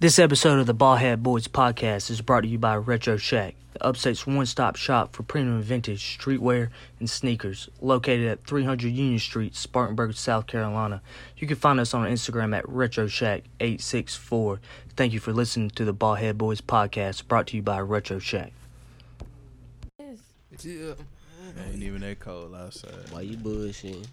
This episode of the Ballhead Boys podcast is brought to you by Retro Shack, the Upstate's one stop shop for premium vintage streetwear and sneakers, located at 300 Union Street, Spartanburg, South Carolina. You can find us on Instagram at Retro Shack 864 Thank you for listening to the Ballhead Boys podcast, brought to you by Retro Shack. Yeah. Ain't even that cold outside. Why you bullshitting?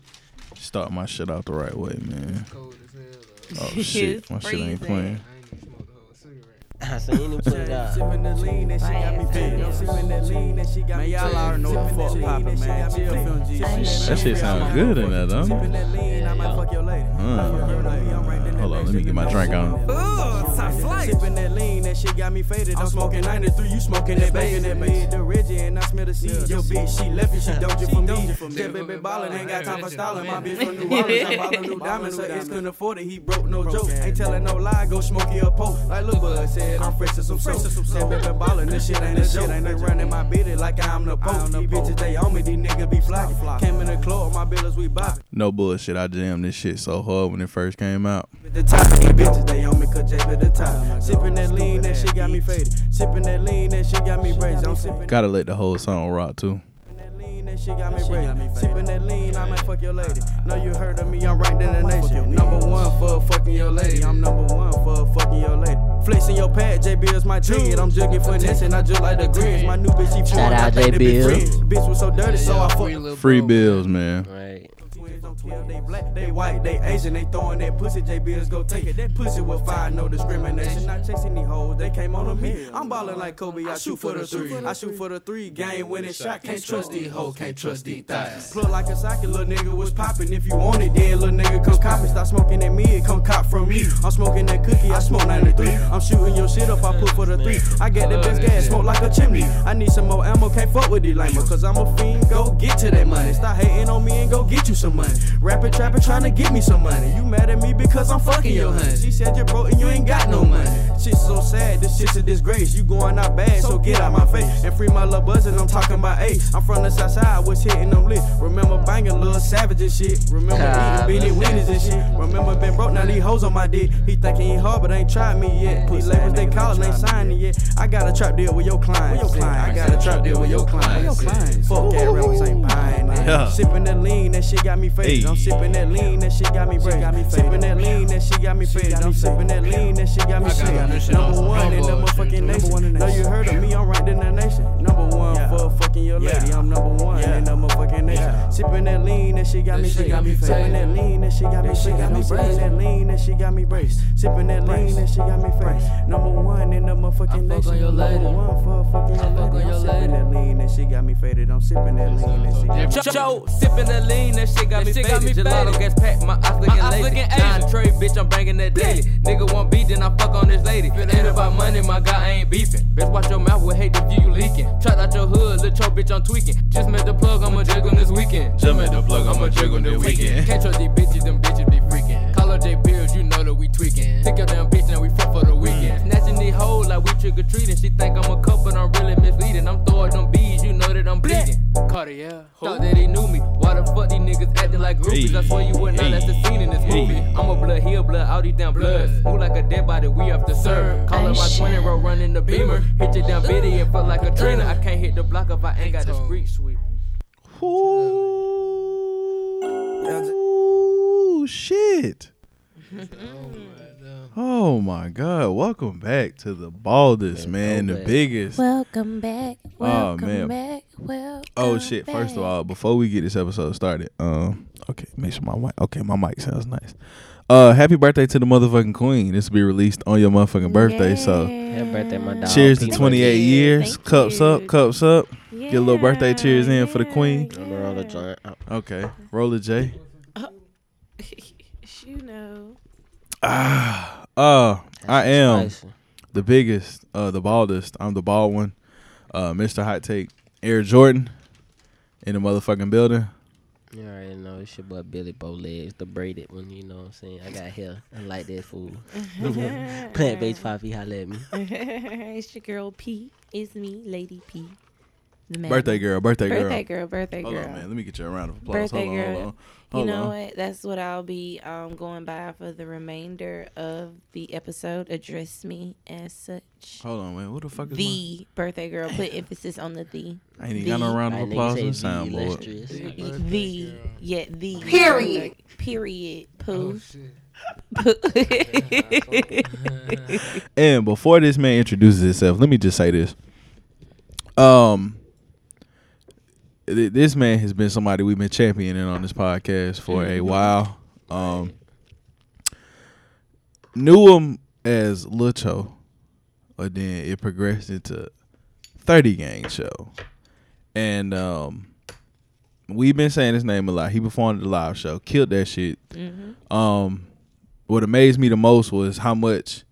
Start my shit out the right way, man. Cold as hell. Oh shit, my shit ain't freezing. though. playing. I ain't even smoked the whole cigarette. I seen him put it out. Sipping the lean, that shit got me faded. I'm sipping that lean, that shit got me y'all already know what the fuck poppin', man. Chill, film G. That shit sound good in that, Sipping that lean, I might fuck your lady. Fuck your lady, I'm right there. hold on, let me get my drink on. Ooh, top flight. Sipping that lean, that shit got me faded. I'm smoking 93, you smoking that bacon, that made the Reggie, and I smell the seeds. Your bitch, she left and she don't you for me. That baby ballin', ain't got time for styling. My bitch from New Orleans, I'm ballin' new diamonds. Her ex couldn't afford it, he broke no joke. Ain't telling no lie, go smoky or poke. Like Lil Bud said, I'm fresh as some soap. That baby ballin', this shit ain't a joke. They running my bitty like I'm the pope. These bitches, they on me, these niggas be flocking. Came in the club, my bills, we bopping. No bullshit, I jammed this shit so hard when it first came out. The top these bitches, they on me cause Jay at the top. Sippin' that lean, that shit got me faded. Sippin' that lean, that shit got me braced. I'm sippin' Gotta let the whole song rock too. That lean, that shit got me braced. Sippin' that lean, I might fuck your lady. Know you heard of me, I'm ranked in the nation. Number one for fucking your lady. I'm number one for fucking your lady. Flexing your pad, J Bills my jig. I'm jugging for this and I just like the grins. My new bitch, she Shout out think J Bill. Bitch was so dirty, so I fucked. little Free bills, man. Right. Twins on 12, they black, they white, they Asian, they throwing that pussy, J Bills go take it. That pussy will find no discrimination. Not chasing these hoes, they came on me. I'm ballin' like Kobe, I shoot for the three. I shoot for the three, game winning shot, can't trust these hoes, can't trust these thighs. Plug like a socket, little nigga was poppin'. If you want it, then little nigga come cop it. Stop smoking that mid, come cop from me. I'm smoking that cookie, I smoke 93. I'm shooting your shit up, I put for the three. I get the best gas, smoke like a chimney. I need some more ammo, can't fuck with these lamers. Cause I'm a fiend, go get to that money. Stop hating on me and go get you some money. Rapping, trapping, trying to get me some money. You mad at me because I'm fucking your honey. She said you're broke and you ain't got no money. Shit's so sad, this shit's a disgrace. You going out bad, so get out my face. And free my little buzzin', I'm talking about eight. I'm from the south side, I was hitting them lit. Remember banging little savage and shit. Remember eating beanie weenies and shit. Remember been broke, now these hoes on my dick. He thinking he hard, but ain't tried me yet. These labels they callin', ain't signed it yet. I got a trap deal with your client. With your client. I got a trap deal with your client. Your client. Fuck that rappers ain't buying that. Yeah. Sipping the lean, that shit got me faded. I'm sipping that lean, that shit got me braced. Sipping that lean, that shit got me faded. I'm sipping that lean, that shit got me shit. Number one in the motherfucking nation. Know you heard of me, I'm ranked in the nation. Number one for fucking your lady. I'm number one in the motherfucking nation. Sipping that lean, that shit got me faded. Sipping that lean, that shit got me faded. I'm sipping that lean, that shit got me braced. Sipping that lean, that shit got me faded. Number one in the motherfucking I fuck on nation. your lady. Number one for fucking your lady. I'm sipping that lean, that shit got me faded. I'm sipping that lean, that shit got me faded. Joe, sipping the lean, that shit got me That faded. Gelato gas packed, my eyes looking lazy. looking Nine tray, bitch, I'm banging that daily. Nigga want beat, then I fuck on this lady. Ain't about money, my guy ain't beefing. Best watch your mouth, will hate the view you leaking. Trapped out your hood, let your bitch, I'm tweaking. Just made the plug, I'ma jig on this weekend. Just made the plug, I'ma jig on this weekend. Can't trust these bitches, them bitches be freaking. Call Bills, you know that we tweaking. Take your damn bitch, now we fuck for the weekend. Snatching these hoes like we trick or treating. She think I'm a cup, but I'm really misleading. I'm throwing them bees, you know that I'm bleeding. Cartier, thought that he knew me. Why the fuck these niggas acting like groupies? I swear you would not let the scene in this movie. I'm a blood, he a blood, all these damn bloods. Move like a dead body, we have to serve. Call it my 20 row running the beamer. Hit your damn bitty and fuck like a trainer. I can't hit the block if I ain't got the street sweep. Ooh, shit. Oh my god. Welcome back to the baldest, man. The biggest. Welcome back. Welcome man. back. Welcome Oh shit! First of all, before we get this episode started, um, okay, make sure my mic. Okay, my mic sounds nice. Uh, happy birthday to the motherfucking queen. This will be released on your motherfucking birthday. So, Happy birthday, my dog. cheers to Peanut 28 butter. years. Thank cups up, cups up. Get a little birthday cheers in for the queen. I'm gonna roll a joint. Oh, Okay, roller J. you know. Ah, uh, I am spicy. the biggest, uh, the baldest. I'm the bald one. Uh, Mr. Hot Take, Air Jordan, in the motherfucking building. You already know it's your boy Billy Bowlegs, the braided one. You know what I'm saying? I got hair. I like that food. Plant based Poppy, holla at me. it's your girl P. It's me, Lady P. The man. Birthday girl, birthday, girl, Birthday girl. girl. Birthday Hold girl. on, man. Let me get you a round of applause. Birthday hold on, girl. hold on. You Hold know on. what? That's what I'll be um, going by for the remainder of the episode. Address me as such. Hold on, man. What the fuck is The birthday girl. Put emphasis on the the. I ain't even got no the- round of applause on niggas the the soundboard. The. Yeah, the. Period. Period. Oh And before this man introduces himself, let me just say this. Um, th- this man has been somebody we've been championing on this podcast for a while. Um, knew him as Lucho, but then it progressed into Thirty Gang Cho, and um, we've been saying his name a lot. He performed at the live show, killed that shit. Mm-hmm. Um, what amazed me the most was how much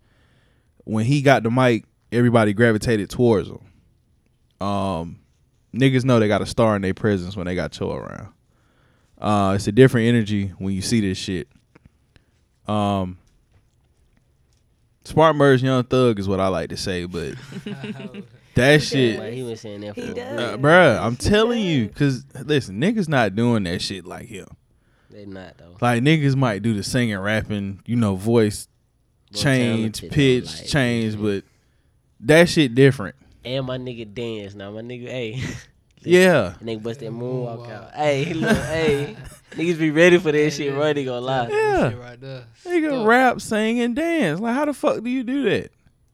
when he got the mic, everybody gravitated towards him. Um, niggas know they got a star in their presence when they got Cho around. Uh, it's a different energy when you see this shit. Um, Spartanburg Young Thug is what I like to say, but that shit, Like, he was saying that for He does. uh, bruh, I'm telling you, cause listen, niggas not doing that shit like him. They not though. Like niggas might do the singing, rapping, you know, voice More change, pitch like, change, but that shit different. And my nigga dance now. My nigga, hey. Yeah, Nigga bust that moonwalk Moonwalk. out. Hey, look, hey. Niggas be ready for that shit, bro. They gonna lie. Yeah. Shit right there. nigga Stuck. rap, sing, and dance. Like how the fuck do you do that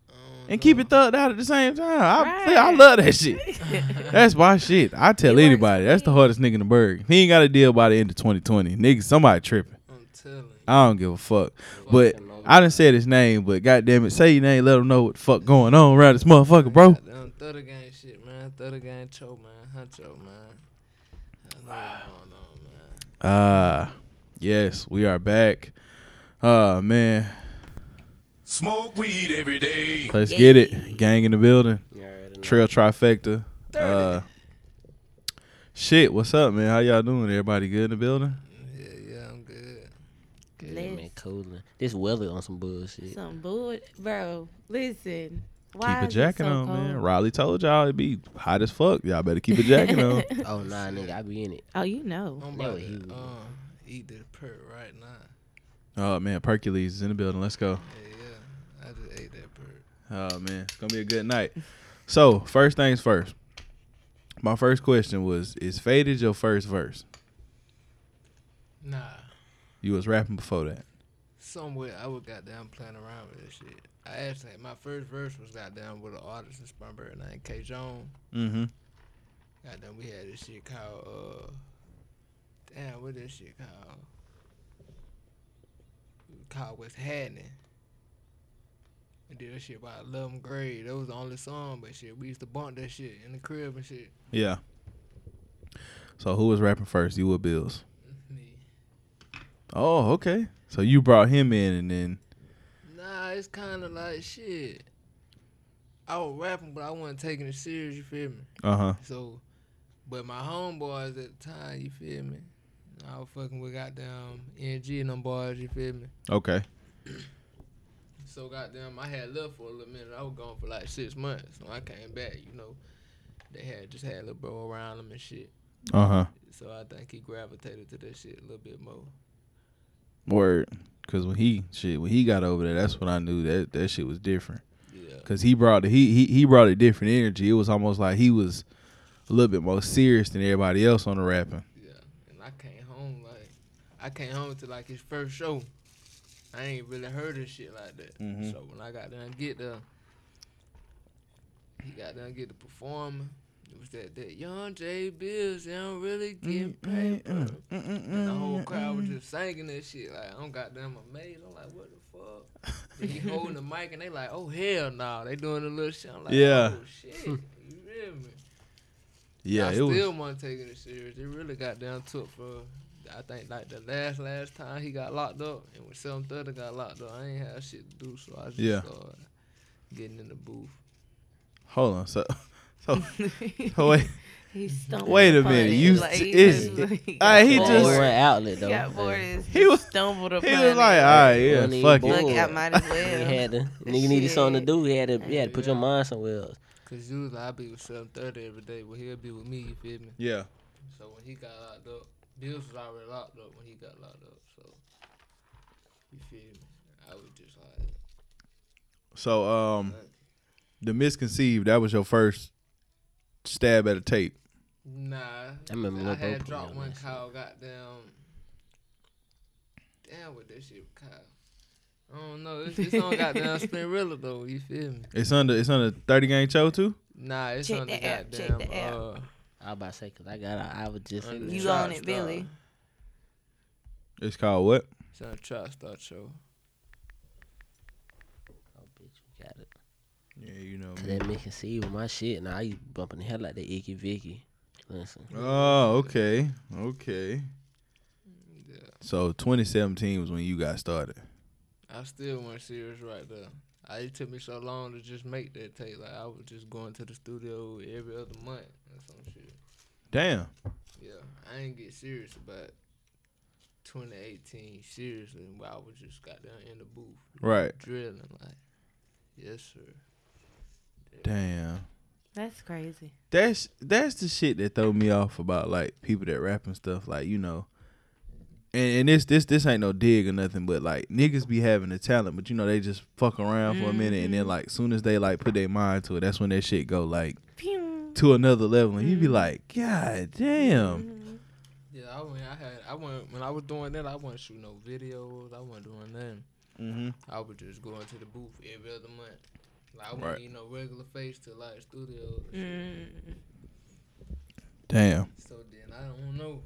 I don't and keep it mm-hmm. thugged out at the same time? I, Right. I love that shit. That's my shit. I tell It works anybody that's the me. hardest nigga in the burg. He ain't got a deal by the end of 2020. Nigga, somebody tripping. I'm telling you. I don't give a fuck. But Fucking over. I didn't say his name, but goddamn it, say your name, let him know what the fuck going on around this motherfucker, bro. Goddamn Thunder gang shit, man. Thunder gang cho, man. Huncho, man. I going on, man. Ah, yes, we are back. Uh man, Smoke weed every day. let's get it. Gang in the building. You. Trail trifecta. Uh, shit, what's up, man? How y'all doing? Everybody good in the building? Yeah, yeah, I'm good. Good, Let's- man, cooling. This weather on some bullshit. Some bull, bro. Listen. Why keep a it jacket so on, cold? man. Riley told y'all it'd be hot as fuck. Y'all better keep a jacket on. Oh nah, nigga, I be in it. Oh, you know. I'm about to was. uh, eat this perk right now. Oh man, Perkules is in the building. Let's go. Yeah, yeah. I just ate that perk. Oh man, it's gonna be a good night. So first things first. My first question was: Is "Faded" your first verse? Nah. You was rapping before that. Somewhere I was goddamn playing around with this shit. I actually, my first verse was goddamn with an artist in Spartanburg named K. Jones. Mm-hmm. Goddamn, we had this shit called, uh, damn, what this shit called? Called What's Happening. We did that shit about 11th grade. That was the only song, but shit, we used to bump that shit in the crib and shit. Yeah. So who was rapping first? You or Bills? Me. Oh, okay. So you brought him in, and then Nah, it's kind of like shit. I was rapping, but I wasn't taking it serious. You feel me? uh huh. So, but my homeboys at the time, you feel me? I was fucking with goddamn NG and them boys. You feel me? Okay. So goddamn, I had left for a little minute. I was gone for like six months. So I came back. You know, they had just had a little bro around them and shit. Uh huh. So I think he gravitated to that shit a little bit more. Word. Cause when he shit when he got over there, that's when I knew that that shit was different. Yeah. Cause he brought he he he brought a different energy. It was almost like he was a little bit more serious than everybody else on the rapping. Yeah. And I came home like I came home to like his first show. I ain't really heard his shit like that. Mhm. So when I got done get the he got done get the performing. It was that that young J Bills, they don't really mm, get mm, paper. Mm, and the whole crowd was just singing that shit. Like I'm goddamn amazed. I'm like, what the fuck? He holding the mic and they like, oh hell no. They doing a little shit. I'm like, Yeah. oh shit. You feel me? Yeah, I it still was. wasn't taking it serious. It really got down to it for I think like the last last time he got locked up and when Seven Thirty got locked up, I ain't had shit to do, so I just Yeah. started getting in the booth. Hold on. So so, so wait. He stumbled Wait a minute, you like, st- he is- just- he Ah, got he just- They were outlet He though. got bored. Hey. He was- stumbled upon. He was like, all right, yeah, Wasn't even fuck bored. it. Look, I might as well. He had to, nigga needed something to do. He had to, he had to put your mind somewhere else. Cause usually I be with seven thirty every day, but he'll be with me. You feel me? Yeah. So when he got locked up, Bills was already locked up when he got locked up. So you feel me? I was just like, So um, the misconceived that was your first stab at a tape. nah. I remember I Lil Bo had dropped one that shit. cow. Goddamn. Damn, with that shit with Kyle. I don't know. It's, it's on goddamn Spinrilla though. You feel me? It's under it's under thirty gang Cho too. Nah, it's Check on the the app, check goddamn. the app. Uh, I was about to say, cause I got, I, I was just Under in the You Trap on it, Star. Billy? It's called what? It's on the Trap Star show. Oh, bitch, we got it. Yeah, you know. Cause that making see with my shit. Now I used to be bumping the hell like that Icky Vicky. Listen, Oh, okay, okay. Yeah. So 2017 was when you got started. I still wasn't serious right there. I, it took me so long to just make that tape. Like I was just going to the studio every other month or some shit. Damn. Yeah, I ain't get serious about 2018 seriously. But I was just got down in the booth, Right. drilling like, yes sir. Damn. That's crazy. That's that's the shit that throw me off about like people that rap and stuff. Like you know, and, and this this this ain't no dig or nothing, but like niggas be having the talent, but you know they just fuck around for a minute, and then mm-hmm. like soon as they like put their mind to it, that's when that shit go like Pew. to another level, and you be mm-hmm. like, God damn. Mm-hmm. Yeah, I went. I had. I went when I was doing that. I wasn't shooting no videos. I wasn't doing nothing. Mm-hmm. I was just going to the booth every other month. Like I wouldn't Right. need no regular face to like studios. Mm. Damn. So then I don't know.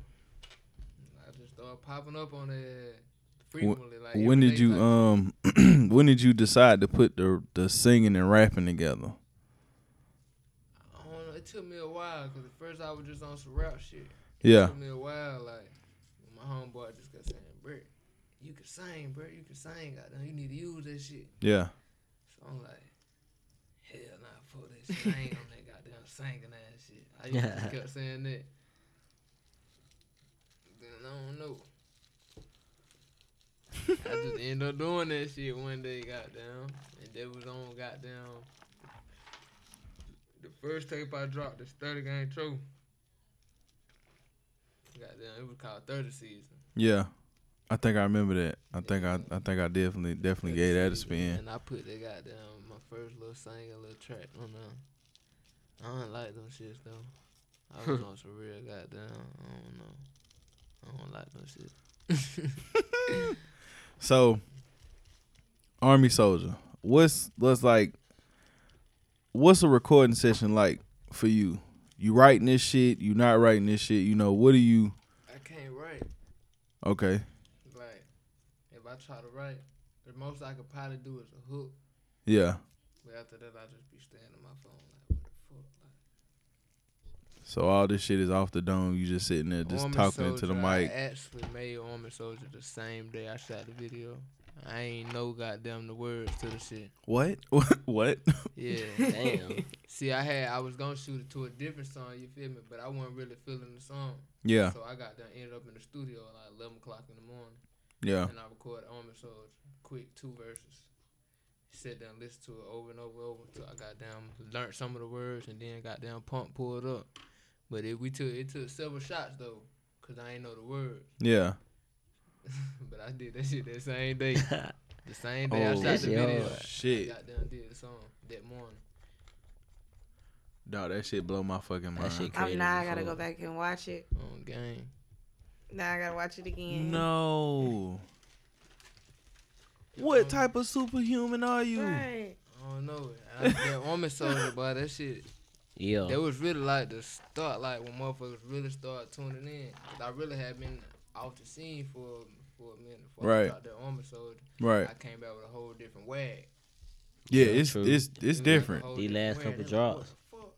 I just started popping up on it frequently. Like When did you type um when did you decide to put the the singing and rapping together? I don't know. It took me a while because at first I was just on some rap shit. Yeah. It took me a while. Like my homeboy just kept saying, "Brick, you can sing, bro. You can sing. Goddamn, you need to use that shit." Yeah. So I'm like, hell nah, fuck that shit. I on that goddamn singing ass shit. I used to just kept saying that. Then I don't know. I just ended up doing that shit one day, goddamn. And that was on goddamn. The first tape I dropped is 30 Game Trophy. Goddamn, it was called 30 Season. Yeah. I think I remember that. I think I I think I definitely definitely 30 gave that a spin. And I put that goddamn, my first little singing little track on there. I don't like them shits though. I was on some real goddamn, I don't know. I don't like them shit. So, Army Soldier, what's what's like? What's a recording session like for you? You writing this shit? You not writing this shit? You know what do you? I can't write. Okay, Like, if I try to write, the most I could probably do is a hook. yeah. But after that, I just be staring at my phone like, what the fuck? Like, So all this shit is off the dome. You just sitting there, just Army talking into the Soldier, mic. I actually made Army Soldier the same day I shot the video. I ain't know goddamn the words to the shit. What? what? Yeah. damn. See, I had I was gonna shoot it to a different song, you feel me? But I wasn't really feeling the song. Yeah, So I got done ended up in the studio at like eleven o'clock in the morning. yeah. And I recorded Army Soldier, quick two verses. Sit down, listen to it over and over and over until I got down, learned some of the words, and then got down, pump pulled up. But it, we took it took several shots though, cause I ain't know the words. Yeah. but I did that shit that same day. the same day I Oh, shot the shit video. Shit. I got down, did the song that morning. Dog, that shit blow my fucking mind. That shit crazy. now I gotta go back and watch it. On game. Now I gotta watch it again. No. What type of superhuman are you? Right. I don't know. I, that Army Soldier, boy, that shit. Yeah. That was really like the start, like when motherfuckers really start tuning in. 'Cause I really had been off the scene for for a minute before Right. I dropped that Army Soldier. Right. I came back with a whole different wag. Yeah, Yeah, it's true. it's It it's was like a different. The last wag. couple They like, drops. what the fuck?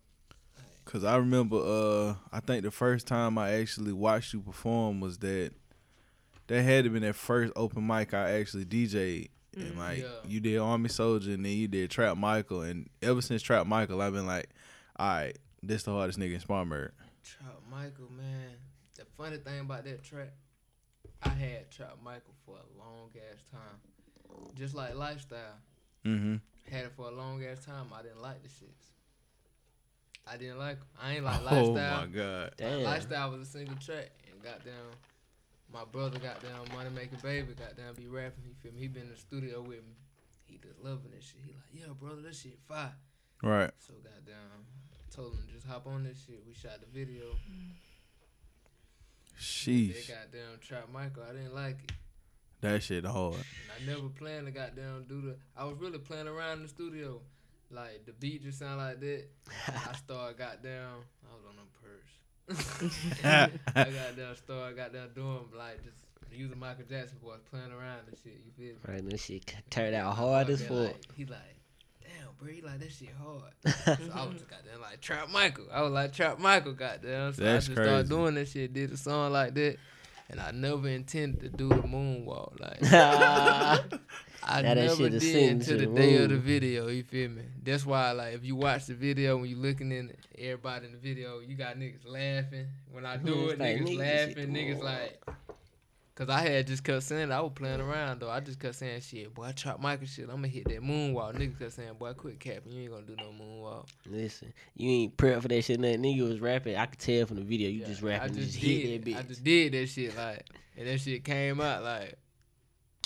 Cause I remember, uh, I think the first time I actually watched you perform was that that had to been that first open mic I actually DJ'd. And Mm. like Yeah. you did Army Soldier and then you did Trap Michael and ever since Trap Michael I've been like, all right, this the hardest nigga in Spartanburg. Trap Michael, man. The funny thing about that track, I had Trap Michael for a long ass time. Just like lifestyle. Mm-hmm. Had it for a long ass time. I didn't like the shits. I didn't like 'em. I ain't like Oh lifestyle. Oh my god. My Damn. Lifestyle was a single track, and goddamn, my brother goddamn money making baby goddamn be rapping. You feel me? He been in the studio with me. He just loving this shit. He like, yeah, brother, that shit fire. Right. So goddamn, told him just hop on this shit. We shot the video. Sheesh. They Sheesh. goddamn Trap Michael. I didn't like it. That shit hard. And I never planned to goddamn do the. I was really playing around in the studio. Like the beat just sound like that. I started goddamn. I was on them purse. I goddamn got goddamn doing like just using Michael Jackson voice, playing around and shit. You feel me? Right, this shit turned out hard as Then, fuck. Like, he like, damn, bro, he like that shit hard. so I was just goddamn like Trap Michael. I was like Trap Michael, goddamn. So That's I just crazy. started doing that shit, did a song like that. And I never intended to do the moonwalk. Like I that never shit did until to the the day of the video. You feel me? That's why, like, if you watch the video when you looking in, everybody in the video, you got niggas laughing. When I do it, like, niggas niggas, laughing. Niggas like, cause I had just kept saying I was playing around though. I just kept saying shit, boy. I Trap Michael shit. I'm gonna hit that moonwalk. Niggas kept saying, boy, quit capping. You ain't gonna do no moonwalk. Listen, you ain't prepped for that shit. Nothing. Nigga was rapping. I could tell from the video. You Yeah, just I rapping. just just did. hit that bitch. I just did that shit like, and that shit came out like,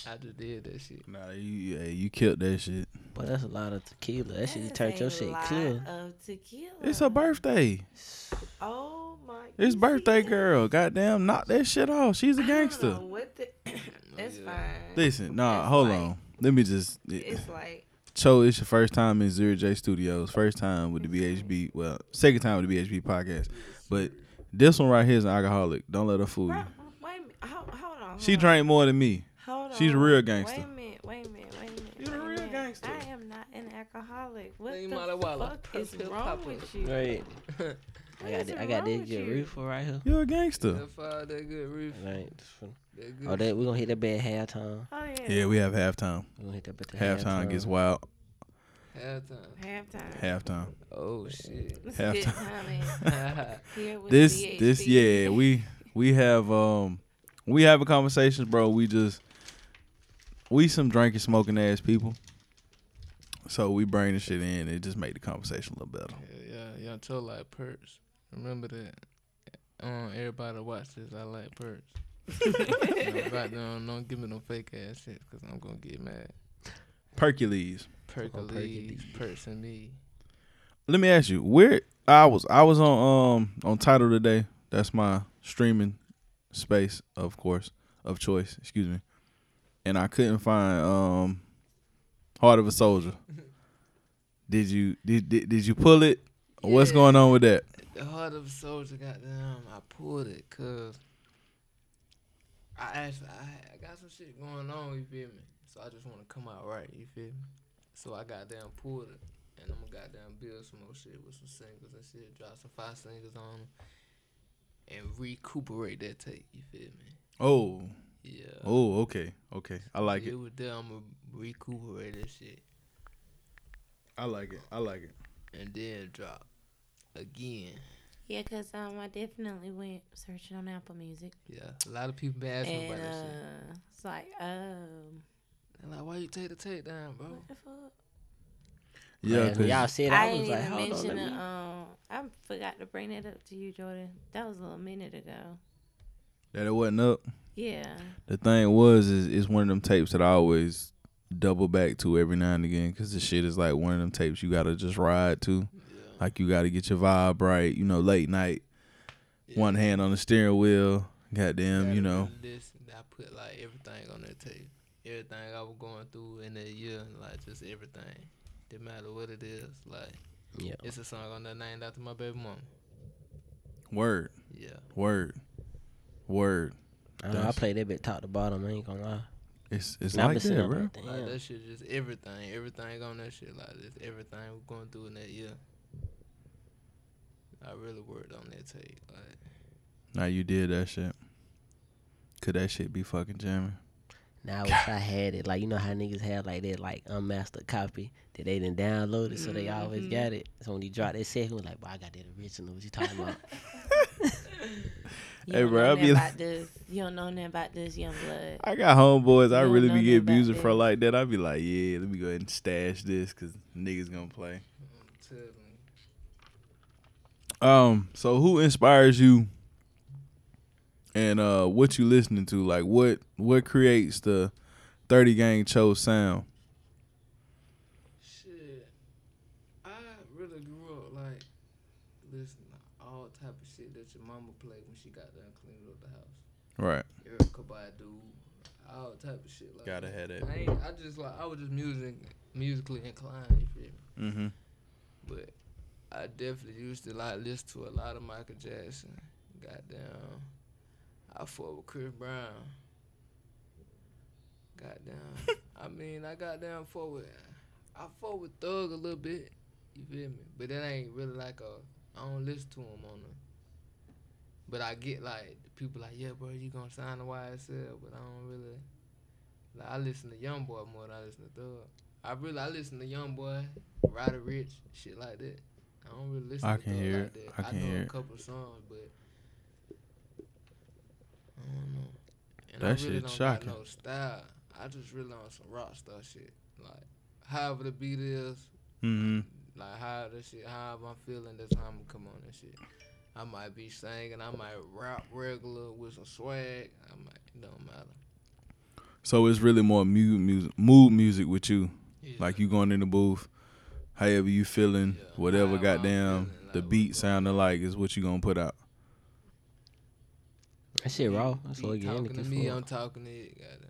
I just did that shit. Nah, you hey, you killed that shit. But that's a lot of tequila. That shit turned your shit clear. Of tequila. It's her birthday. Oh my. God. It's birthday girl. Goddamn, knock that shit off. She's a that? I don't gangster. know what the. That's yeah. fine. Listen, nah, It's hold like- on. Let me just. It's like Cho, it's your first time in Zero J Studios. First time with the BHB. Well, second time with the BHB podcast. But this one right here is an alcoholic. Don't let her fool you. wait a minute. Hold, hold on. Hold She drank more than me. Hold on. she's a real gangster. Wait a minute. Wait a minute. Wait a minute. You the a real minute. gangster. I am not an alcoholic. What Think the Molly fuck is wrong popper. with you? Right. I got is that, I got that with good you? reefer right here. You're a gangster. That good reef. Right. That good Oh, that we gonna hit that bad halftime. Oh yeah. Yeah, we have halftime. We gonna hit that bad Halftime gets wild. halftime. Halftime. Halftime. Oh shit. It's a good Halftime. timing. Here with This this yeah, we we have um we having conversations, bro. We just we some drinking, smoking ass people. So we bring the shit in. It just made the conversation a little better. Yeah, yeah, young Cho like perks. Remember that. Um, everybody watch this. I like perks. you know, goddamn, don't give me no fake ass shit, cause I'm gonna get mad. Perkules. Percolates, Percolates. perks and me. Let me ask you, where I was I was on um on Tidal today. That's my streaming space, of course, of choice, excuse me. And I couldn't find um Heart of a Soldier. Did you did did, did you pull it? What's going on with that? The heart of a soldier, goddamn, I pulled it, cause I actually I, I got some shit going on. You feel me? So I just want to come out right. You feel me? So I goddamn pulled it, and I'm gonna goddamn build some more shit with some singles and shit. Drop some five singles on them, and recuperate that tape. You feel me? Oh. Yeah. Oh, okay. Okay. I like it. It was there. I'm gonna recuperate that shit, I like it. I like it. and then drop again. Yeah, cause um, I definitely went searching on Apple Music, Yeah. A lot of people been asking and about that shit. uh, it's like, um, They're like, why you take the tape down, bro? what the fuck? Yeah, Man, when y'all 'cause- said I I, was like, even hold on, let it. me. Um, I forgot to bring that up to you, Jordan. That was a little minute ago. That it wasn't up. Yeah. The thing was, is it's one of them tapes that I always double back to every now and again because the shit is like one of them tapes you gotta just ride to. Like you gotta get your vibe right. You know, late night, one hand on the steering wheel. Goddamn, you know. This, I put like everything on that tape. Everything I was going through in that year, like just everything. Didn't matter what it is. Like Yeah. it's a song on there named after my baby mama. Word, Yeah. word, word. I, know, I That's- played that bit top to bottom. I ain't gonna lie. It's it's And I like that, bro. like, Like damn. that shit just everything. Everything on that shit. Like this. everything we're going through in that year. I really worked on that tape. Like Now you did that shit. Could that shit be fucking jamming? Now I wish I had it. Like you know how niggas have like that like unmastered copy that they didn't download it, so they always Mhm. got it. So when you drop that second, one, like, boy, I got that original. What you talking about? Hey, bro, I be like- this. You don't know nothing about this young blood. I got homeboys. I really be getting music for like that. I be like, yeah, let me go ahead and stash this because niggas gonna play. I'm telling you. Um, so who inspires you and uh what you listening to? Like what what creates the 30 gang Cho's sound? Shit. I really grew up like listening to all type of shit that your mama played when she got done cleaning up the house. Right. Erykah Badu, all type of shit like Gotta that. have that. I, ain't, I just like I was just music musically inclined, you feel me? Mm-hmm. But I definitely used to like listen to a lot of Michael Jackson. Goddamn. I fought with Chris Brown. Goddamn. I mean, I goddamn fought with I fought with Thug a little bit. You feel me? But that ain't really like a I don't listen to him on the but I get like people like, yeah, bro, you gonna sign the YSL, but I don't really like I listen to Young Boy more than I listen to Thug. I really I listen to Young Boy, Ryder Rich, shit like that. I don't really listen I to can Thug hear like it. that. I can know hear a couple songs, but I don't know. And That I really shit don't shocking. got no style. I just really on some rock star shit. Like however the beat is, Mm-hmm. like how the shit, however I'm feeling, that's how I'm gonna come on and shit. I might be singing, I might rap regular with some swag. I might, it don't matter. So it's really more mood music, mood music with you. Yeah. Like you going in the booth, however you feeling, Yeah, whatever however I'm goddamn feeling, like the beat going sounding like is what you gonna put out. That shit raw. That's Beat organic. talking to me, fuck. I'm talking to it. Goddamn.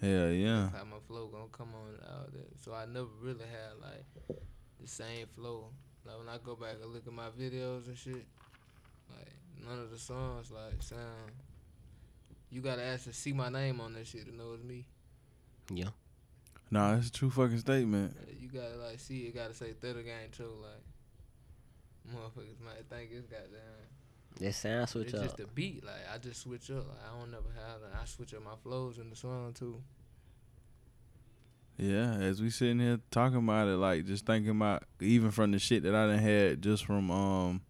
Hell yeah. That's how my flow gonna come on out there. So I never really had like the same flow. Like when I go back and look at my videos and shit, like none of the songs like sound. You gotta ask to see my name on that shit to know it's me. Yeah. Nah, it's a true fucking statement. You gotta like see it. Gotta say third game too. Like motherfuckers might think it's goddamn. That sound switch it's up. It's just a beat. Like I just switch up. Like I don't never have. Like, I switch up my flows in the song too. Yeah, as we sitting here talking about it, like just thinking about even from the shit that I done had just from um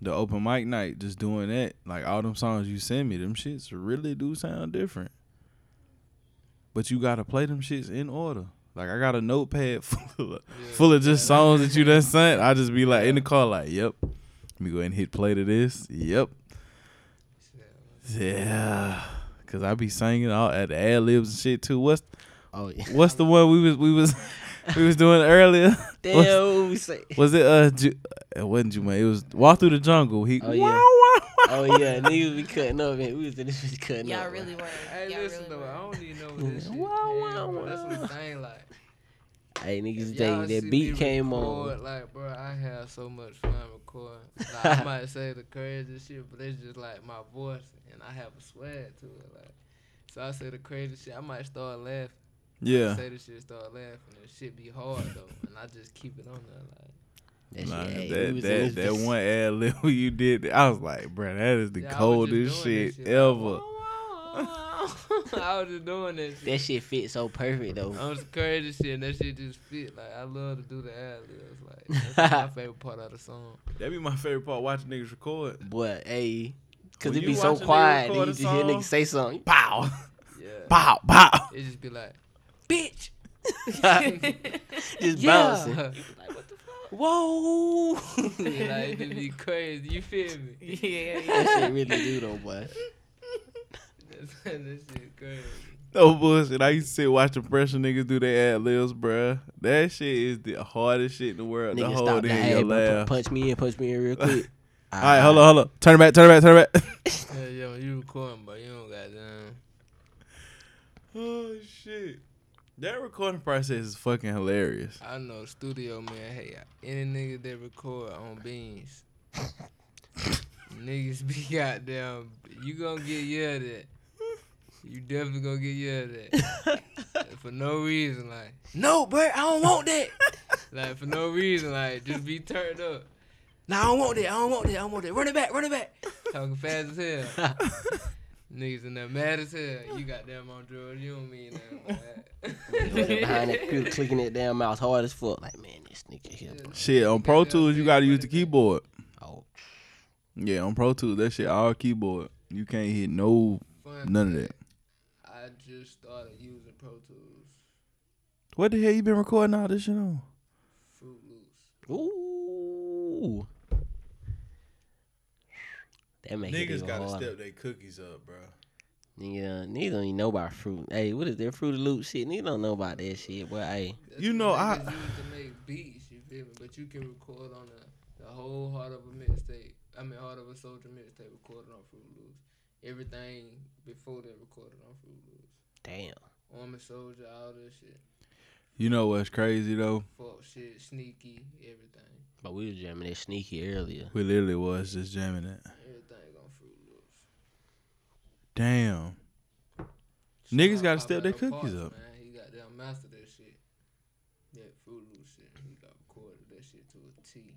the open mic night, just doing that, like all them songs you send me, them shits really do sound different. But you gotta play them shits in order. Like I got a notepad full of, Yeah. full of just songs that you done sent. I just be like in the car, like, yep. Let me go ahead and hit play to this. Yep. Yeah. Cause I be singing all at the ad libs and shit too. What's Oh yeah. What's the one we was we was we was doing earlier? Damn, What's- what we say. was it uh? Ju- it wasn't Jumae. It was Walk Through the Jungle. He. Oh, yeah. Wow, wow, Oh yeah, niggas be cutting up, man. We was in this bitch cutting up. Y'all up. really bro. were. Hey, Y'all listen really though, were. I don't even know what this shit. Wow, came wow. That's what. I'm saying. Like, Hey, niggas if tell y'all you see that beat came record, on. Like, bro, I have so much fun recording. Like, I might say the crazy shit, but it's just like my voice, and I have a swag to it. Like, so I say the crazy shit, I might start laughing. Yeah. Say the shit, start laughing, and shit be hard though, and I just keep it on there. Like, That Nah, shit, hey, we that that, that one ad lib you did, I was like, bro, that is the yeah, I was just coldest shit, shit, ever. Like, I was just doing that shit. That shit fit so perfect though. I was crazy shit, and that shit just fit. Like I love to do the ad libs. Like that's my favorite part of the song. That be my favorite part watching niggas record. But hey, cause When it you be so watch a nigga quiet, and you a just hear niggas say something. Pow, Yeah, pow, pow. it just be like, bitch. Just Yeah. bouncing. like what the fuck? Whoa. Yeah, like it be crazy. You feel me? yeah, that shit really do though, boy. That shit crazy. No bullshit. I used to sit watch the pressure niggas do their ad libs, bruh. That shit is the hardest shit in the world to Niggas hold stop in the your hey, bro, laugh. punch me in, punch me in real quick. All right, hold on, hold on. Turn it back, turn it back, turn it back. Yeah, yeah. You recording, but you don't got them. oh shit. That recording process is fucking hilarious. I know studio man. Hey, any nigga that record on beans, niggas be goddamn. You gonna get yelled at. You definitely gonna get yelled at for no reason. Like, no, bro, I don't want that. like for no reason. Like, just be turned up. Nah, I don't want that. I don't want that. I don't want that. Run it back. Run it back. Talking fast as hell. Niggas in there mad as hell. You got them on drugs. You don't mean that. Behind that computer, clicking it down mouse hard as fuck. Like man, this nigga here. bro. Shit, on Pro Tools you gotta use the keyboard. Oh, Yeah, on Pro Tools that shit all keyboard. You can't hit no Fun none of that. I just started using Pro Tools, What the hell you been recording all this shit on? Fruit Loops. ooh. That make Niggas even gotta harder. step their cookies up, bro. Nigga, niggas don't even know about fruit. Hey, what is that Fruity Loop shit? Niggas don't know about that shit. But hey, That's You know, niggas I- use to make beats. You feel me? But you can record on the the whole heart of a mixtape. I mean, heart of a soldier mixtape recorded on Fruit Loops. Everything before that recorded on Fruit Loops. damn. Army Soldier, all this shit. You know what's crazy though? Fuck shit, sneaky, everything. But we was jamming it sneaky earlier. We literally was just jamming it. Everything on Fruit Loops. Damn. Shout Niggas gotta step their cookies Parks, up. Man, he got down master that shit. That Fruit Loops shit. He got recorded that shit to a T.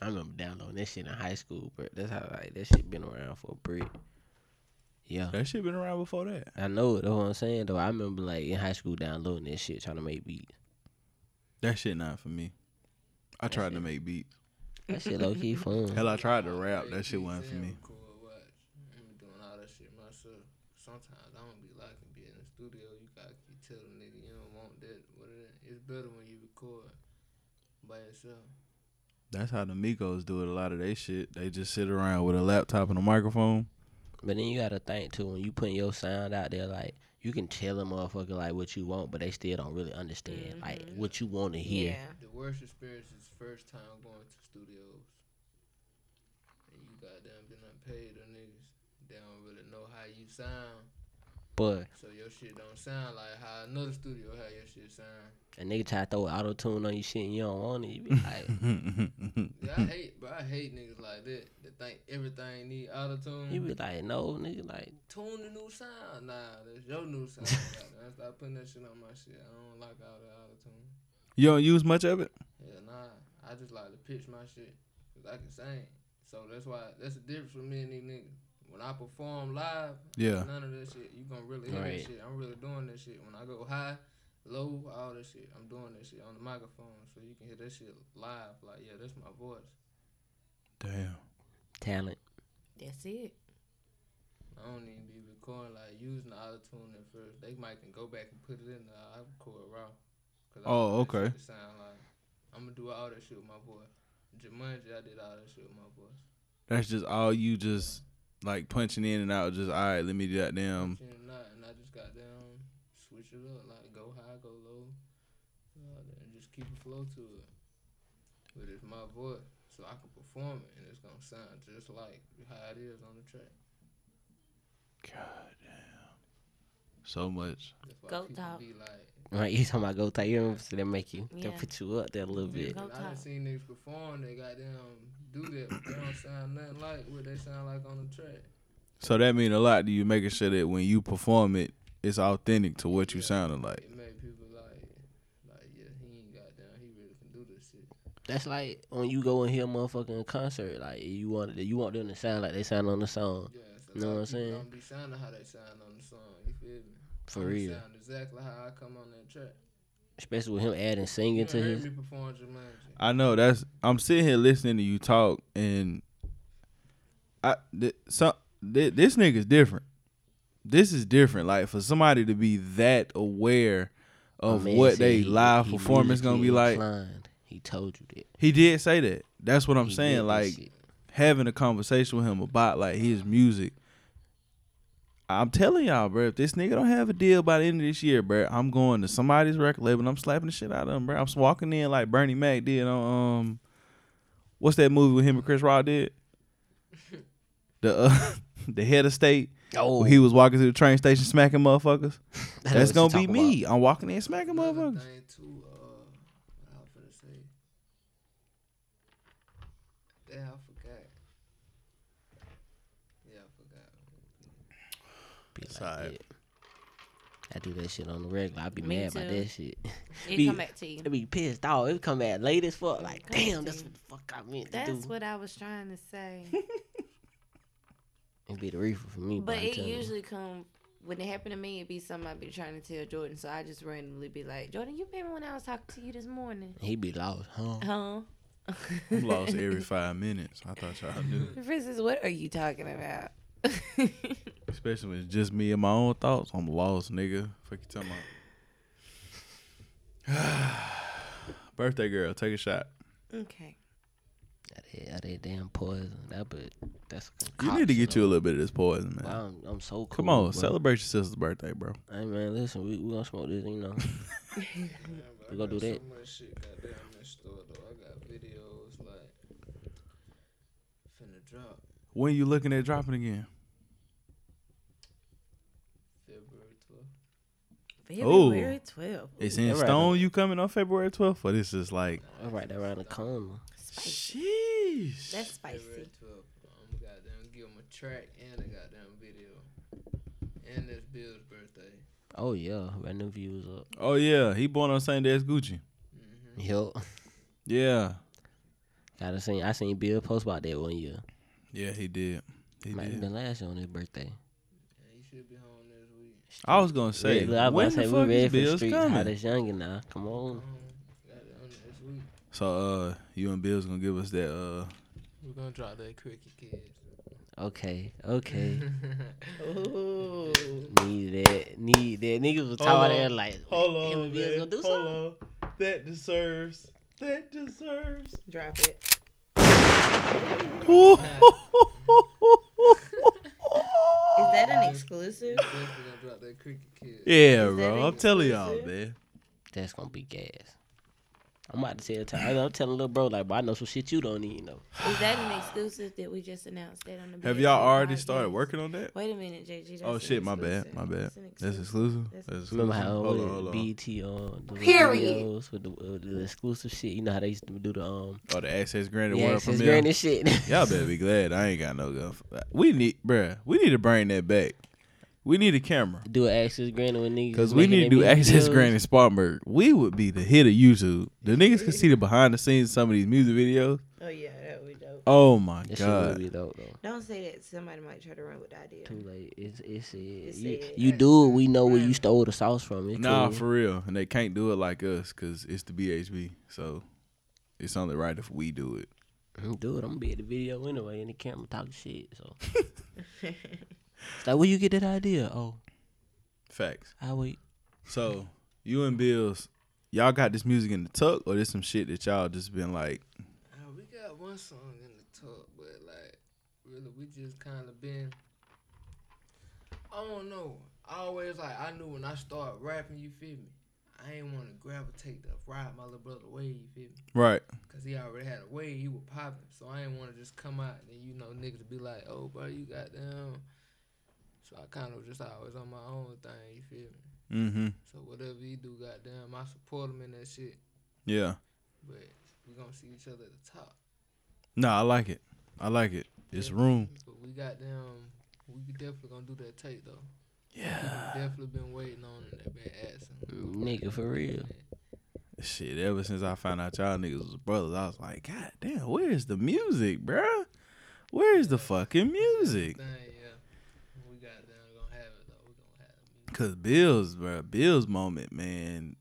I remember downloading that shit in high school, but that's how like that shit been around for a brick. Yeah. That shit been around before that. I know it, that's what I'm saying though. I remember like in high school downloading that shit trying to make beats. That shit not for me. I That tried to make beats. That shit low key fun. Hell, I tried to rap. That shit beats wasn't for me. record, watch. I'm doing all that shit myself. Sometimes I don't be liking being in the studio. You gotta keep telling nigga you don't want that. What it is. It's better when you record by yourself. That's how the Migos do it. A lot of their shit. They just sit around with a laptop and a microphone. But then you gotta think too when you putting your sound out there, like you can tell a motherfucker like what you want, but they still don't really understand like Mhm. what you want to hear. Yeah. The worst experience is first time going to studios. And you goddamn been unpaid or niggas. They don't really know how you sound. But So your shit don't sound like how another studio how your shit sound. a nigga try to throw auto tune on your shit and you don't want it, you be like, Yeah, I hate, bro. I hate niggas like that that think everything need auto tune. you be like, no, nigga, like tune the new sound. Nah, that's your new sound. I Stop putting that shit on my shit. I don't like all that auto tune. you don't use much of it? Yeah, nah. I just like to pitch my shit. Cause I can sing. So that's why that's the difference with me and these niggas. When I perform live, Yeah. none of that shit. You gonna really hear Right. that shit. I'm really doing that shit. When I go high, low, all that shit, I'm doing that shit on the microphone. So you can hear that shit live. Like, yeah, that's my voice. Damn. talent. That's it. I don't even be recording like using the auto tune at first. They might can go back and put it in there. I record raw. Cause I Oh, want that okay. Sound like I'm gonna do all that shit with my voice. Jumanji, I did all that shit with my voice. That's just all you just like punching in and out. Just all right. Let me do that. Damn. Shit or and I just got down, switch it up, like go high, go low, uh, and just keep a flow to it. But it's my voice, so I can perform it, and it's gonna sound just like how it is on the track. God damn. So much. That's why Go people talk. be like. Right, you talking about go type, you remember so they make you, they Yeah. put you up there a little bit. I done talk. seen niggas perform, they goddamn do that, but they don't sound nothing like what they sound like on the track. So that mean a lot to you, making sure that when you perform it, it's authentic to what you Yeah. sounding like. It made people like, like yeah, he ain't goddamn, he really can do this shit. That's like when you go and hear a motherfucking concert, like you want you want them to sound like they sound on the song. Yeah, so You know a what I'm saying? Don't be sounding how they sound on the song. You feel me? For I'ma real. Sound exactly how I come on that track. Especially with him adding singing done to heard his me perform Jumanji. I know that's. I'm sitting here listening to you talk, and I th- so th- this nigga's different. This is different. Like for somebody to be that aware of man what they he- live he performance gonna be like. inclined. He told you that. He did say that. That's what I'm He saying. Like having a conversation with him about like his music. I'm telling y'all, bro, if this nigga don't have a deal by the end of this year, bro, I'm going to somebody's record label and I'm slapping the shit out of him, bro. I'm just walking in like Bernie Mac did on um what's that movie with him and Chris Rock did? The uh, the head of state. Oh, he was walking to the train station smacking motherfuckers. That's That's gonna be talking me. I'm walking in smacking Another motherfuckers. thing too, uh, what I was gonna say. Damn, I forgot. Yeah, I forgot. Be like alright. that. I do that shit on the regular. I'd be Me mad about too. that shit. It Be- come back to you. I be pissed off. It come back late as fuck. Like, Come damn, to that's you. what the fuck I meant to That's do. what I was trying to say. It'd be the reefer for me. but it usually come when it happened to me. It'd be something I'd be trying to tell Jordan. So I just randomly be like, Jordan, you remember when I was talking to you this morning? he be lost, huh? Huh? I'm lost every five minutes. I thought y'all knew. Francis, what are you talking about? Especially when it's just me and my own thoughts. I'm lost, nigga. Fuck you talking about. Birthday girl, take a shot. okay. That, that, that damn poison. That but that's. You need to get you a little bit of this poison, man. I'm, I'm so cool. Come on, bro. celebrate your sister's birthday, bro. Hey man, listen, we we gonna smoke this, you know. Yeah, We I gonna do that. So much shit goddamn in store though. I got videos like finna drop When you looking at dropping again? February 12th. February 12th. It's in All right, stone. You coming on February 12th? Or this is like, All right, that around the corner. sheesh. That's spicy. February 12th. I'm goddamn give him a track and a goddamn video. And it's Bill's birthday. Oh yeah, random views up. Oh yeah, he born on the same day as Gucci. Mm-hmm. Yup. Yeah, Gotta seen I seen Bill post about that one year. Yeah, he did. He Might have been last year on his birthday. Yeah, he should be home this week. I was gonna say, Yeah, look, I was when about the to say we fuck ready is for the Bills streets. coming? Hottest youngin' now. Come on. Um, goddamn this week. So, uh, you and Bill's gonna give us that. Uh, We're gonna drop that cricket kids. Okay, okay. Ooh. Need that. Need that. Niggas was talking about that like him and Bill's gonna do something. on. That deserves. That deserves. Drop it. Is that an exclusive? Definitely gonna drop that cricket kids. yeah, bro. I'm telling y'all, exclusive? man. That's gonna be gas. I'm about to tell I'm telling a little bro like, bro, I know some shit you don't even know. Is that an exclusive that we just announced that on the Have y'all already podcast? started working on that? Wait a minute, JG. That's Oh shit, my bad, my bad. That's an That's exclusive. exclusive. That's That's Remember exclusive. how Hold on, hold on. BT on the Period. videos with the, uh, the exclusive shit? You know how they used to do the um Oh, the access granted yeah, word access from granted shit. Y'all better be glad I ain't got no gun for that. We need, bruh, we need to bring that back. We need a camera. do an access granted with niggas. Because we need to do access videos. granted Spartanburg. We would be the hit of YouTube. The niggas can see the behind the scenes of some of these music videos. Oh yeah, that would be dope. Oh my That shit would god. be dope though. Don't say that. Somebody might try to run with the idea. Too late. It's it's, it. It's you, it. you do it. We know where you stole the sauce from. It's Nah, cool. for real. And they can't do it like us because it's the BHB. So it's only right if we do it. Mm, Do it. I'm gonna be at the video anyway, in the camera talking shit. So it's like, where you get that idea? Oh, Facts. I wait. So you and Bills, y'all got this music in the tuck or this some shit that y'all just been like, Uh, we got one song in the tuck, but like, really, we just kind of been. I don't know. I always like I knew when I started rapping, you feel me. I ain't want to gravitate to ride my little brother way, you feel me? right? Cause he already had a way, he was popping. So I ain't want to just come out and you know niggas be like, oh bro, you got down. So I kind of just always on my own thing, you feel me? Mm-hmm. So whatever he do, goddamn, I support him in that shit. Yeah. But we gonna see each other at the top. No, I like it. I like it. It's room. But we got them. We definitely gonna do that tape though. Yeah. Definitely been waiting on it. They been asking. Nigga, for real. Shit, ever since I found out y'all niggas was brothers, I was like, God damn, where's the music, bruh? Where's the fucking music? Thing, yeah. We got them. Gonna have it though. We gonna have it. Cause Bill's, bruh, Bill's moment, man.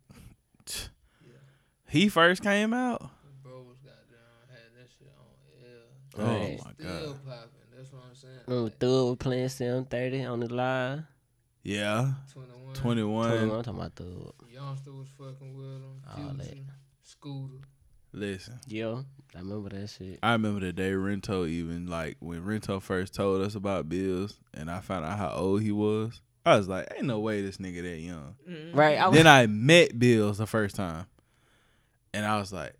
He first came out. The bros got down. Had that shit on air. Oh Right. my Still god. popping. That's what I'm saying. Remember Like, Thug was playing 730 on the live. Yeah. 21. 21. 21, I'm talking about Thug. Youngster was fucking with him. All that. Scooter. Listen. Yo, I remember that shit. I remember the day Rento even like when Rento first told us about Bills and I found out how old he was. I was like, ain't no way this nigga that young. Mm-hmm. Right? I was, then I met Bills the first time. And I was like,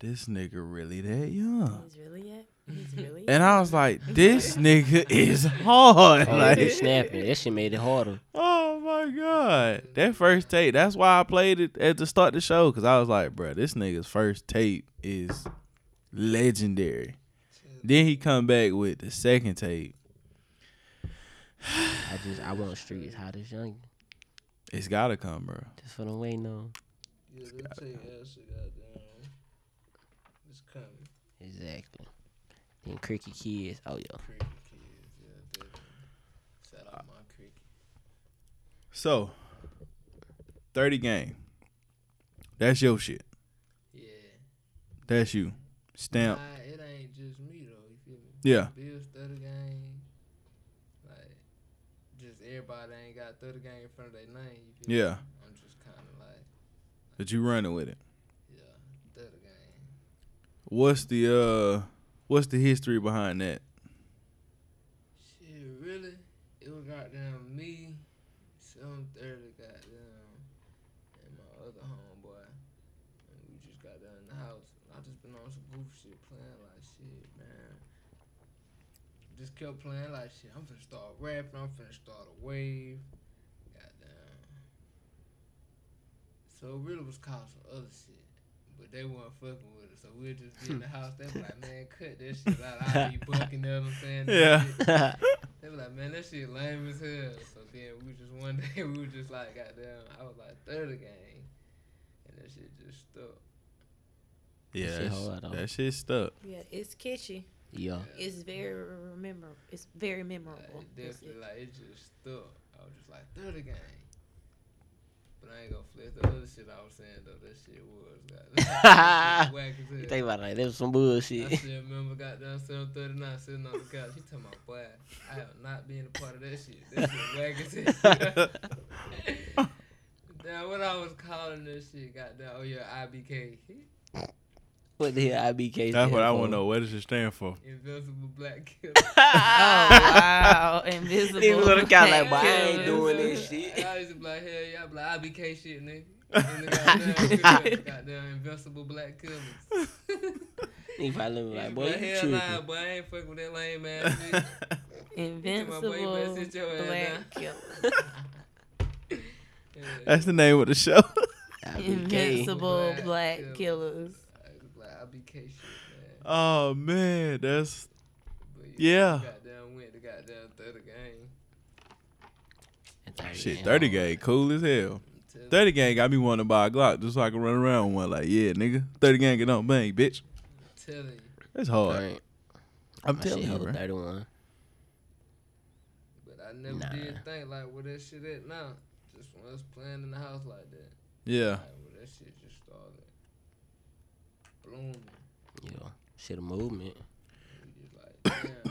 this nigga really that young. He's really yet. He's really. And I was like, this nigga is hard. oh, like, like, snapping. That shit made it harder. oh my God. That first tape, that's why I played it at the start of the show. Cause I was like, bruh, this nigga's first tape is legendary. Then he come back with the second tape. I just, I want streets hottest young. It's gotta come, bro. That's what I'm waiting on. Yeah, this tape actually got down. It's coming. Exactly. Then Cricket Kids. Oh, yeah. Cricket kids. Yeah. Shout out my cricket. So, 30 gang. That's your shit. Yeah. That's you. Stamp. Nah, it ain't just me though. You feel me? Yeah. Bill stutter gang. Everybody ain't got stutter gang in front of their name. Yeah. Me? I'm just kind of like, But you running with it. yeah, stutter gang. What's the uh What's the history behind that? Shit, really? It was goddamn me, seven thirty, goddamn, and my other homeboy. And we just got down in the house. I just been on some goof shit, playing like shit, man. Just kept playing like shit. I'm finna start rapping. I'm finna start a wave. Goddamn. So it really was called some other shit. But they weren't fucking with it. So we were just be in the house. They be like, hmm. man, cut that shit out. I be bucking, you know what I'm saying? Yeah. They be like, man, that shit lame as hell. So then we just one day we were just like, goddamn, I was like third game, and that shit just stuck. Yeah, shit that's- hard, that shit stuck. Yeah, it's catchy. Yeah. It's very remember. It's very memorable. Like, it definitely it. like it just stuck. I was just like third game. But I ain't gonna flip the other shit I was saying though. That shit was goddamn that shit whack as hell. You think about it like that was some bullshit. I bullshit. still remember goddamn 739 sitting on the couch. He talking about, boy, I am not being a part of that shit. That shit whack as hell. Damn, what I was calling this shit, goddamn, oh yeah, IBK. What the hell IBK That's stand what I want to know. What does it stand for? Invincible Black Killer. Oh wow, invisible. Niggas would have got like, black but I ain't doing this shit. I used to be like, hell yeah, I be like, IBK shit, nigga. And the goddamn, goddamn invincible black killers. Nigga probably look like, boy, you hell tripping. nah, boy, I ain't fucking with that lame ass shit. Invincible Come boy, you your black down. killer. That's the name of the show. IBK. Invincible Black black killers. killers. I was like, IBK shit, man. oh man, that's But Yeah. Goddamn went to goddamn third game. And 30 shit. gang Thirty hard. gang, cool as hell. Thirty gang got me wanting to buy a Glock just so I can run around with one. Like, yeah, nigga, thirty gang get on bang, bitch. telling you. That's hard. Right. I'm My telling you, hold bro. 31. But I never Nah. did think like where that shit at now. Just when us playing in the house like that. Yeah. Like where that shit just started blooming. Yeah. Shit a movement. And we just like.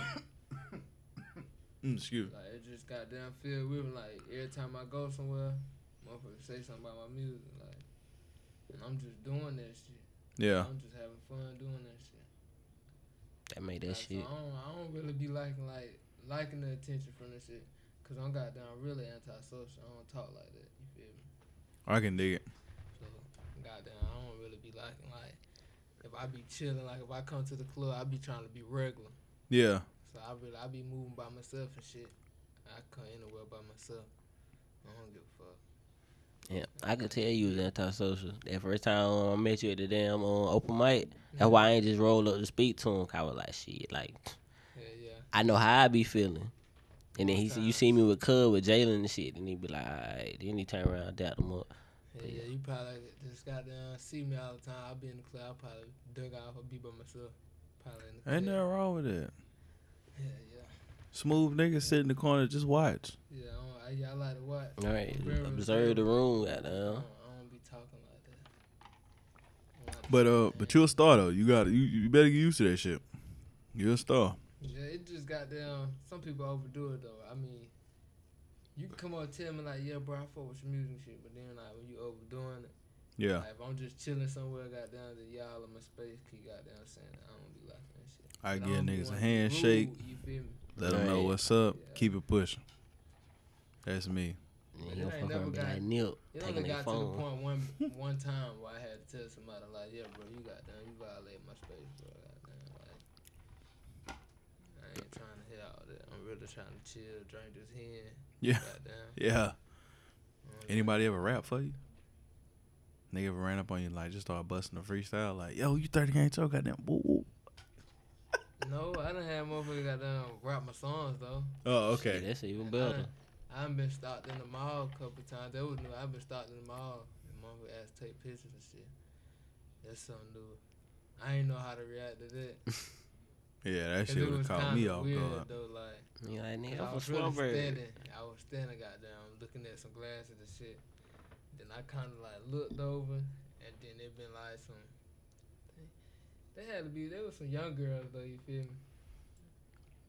Mm, excuse. me. like it just goddamn feel with me. Like every time I go somewhere, motherfucker say something about my music. Like, and I'm just doing that shit. Yeah. I'm just having fun doing that shit. That made that Like, so shit. I don't, I don't really be liking like liking the attention from this shit. Cause I'm goddamn really antisocial. I don't talk like that. You feel me? I can dig it. So goddamn, I don't really be liking like if I be chilling. Like if I come to the club, I be trying to be regular. Yeah. So I really I be moving by myself and shit. I come anywhere by myself. I don't give a fuck. Yeah, I could tell you was antisocial. That first time um, I met you at the damn uh, open mic, that's why I ain't just roll up to speak to him. 'cause I was like, shit, like Yeah, yeah. I know how I be feeling. And then he see you see me with Cub with Jalen and shit, and he be like, alright. Then he turn around, dap him up. Yeah, yeah, you probably just goddamn see me all the time. I'll be in the club. I probably dug off. I be by myself. Probably in the club. Ain't nothing wrong with that. Yeah, yeah, Smooth niggas sit in the corner, just watch. yeah. I, I, I like to watch. All right, I'm observe the reserved. room, I goddamn. don't, I don't be talking like that. I don't like to But talk uh, but that. you a star though. You got to you, you better get used to that shit. You're a star. Yeah, it just got down. Some people overdo it though. I mean, you can come up and tell me like, yeah, bro, I fuck with your music and shit, but then like when you overdoing it, Yeah. like if I'm just chilling somewhere, goddamn, that y'all in my space, keep goddamn saying that, I don't be liking that shit. I But give don't niggas a handshake. rude, You feel me? Let them know what's up. Yeah. Keep it pushing. That's me. And But he it ain't fuck around never like, got- Nip, It taking only their got to the phone. point one one time where I had to tell somebody like, yeah, bro, you got down, you violate my space, bro. Goddamn, like, I ain't trying to hear all that. I'm really trying to chill, drink this hen. Yeah. Goddamn. Yeah. Anybody ever rap for you? Nigga ever ran up on you like just start busting a freestyle like, yo, you 30 gang Cho, goddamn. Woo, woo. No, I done had motherfuckers got down rap my songs though. Oh, Shit, that's even better. I, I done been stopped in the mall a couple times. That was new. I've been stopped in the mall and motherfuckers asked to take pictures and shit. That's something new. I ain't know how to react to that. Yeah, that shit would was have caught me kinda off guard. Though, like, You like, nigga, I I'm was really standing. I was standing, goddamn, looking at some glasses and shit. Then I kind of like looked over, and then it been like some. They had to be. There was some young girls though. You feel me?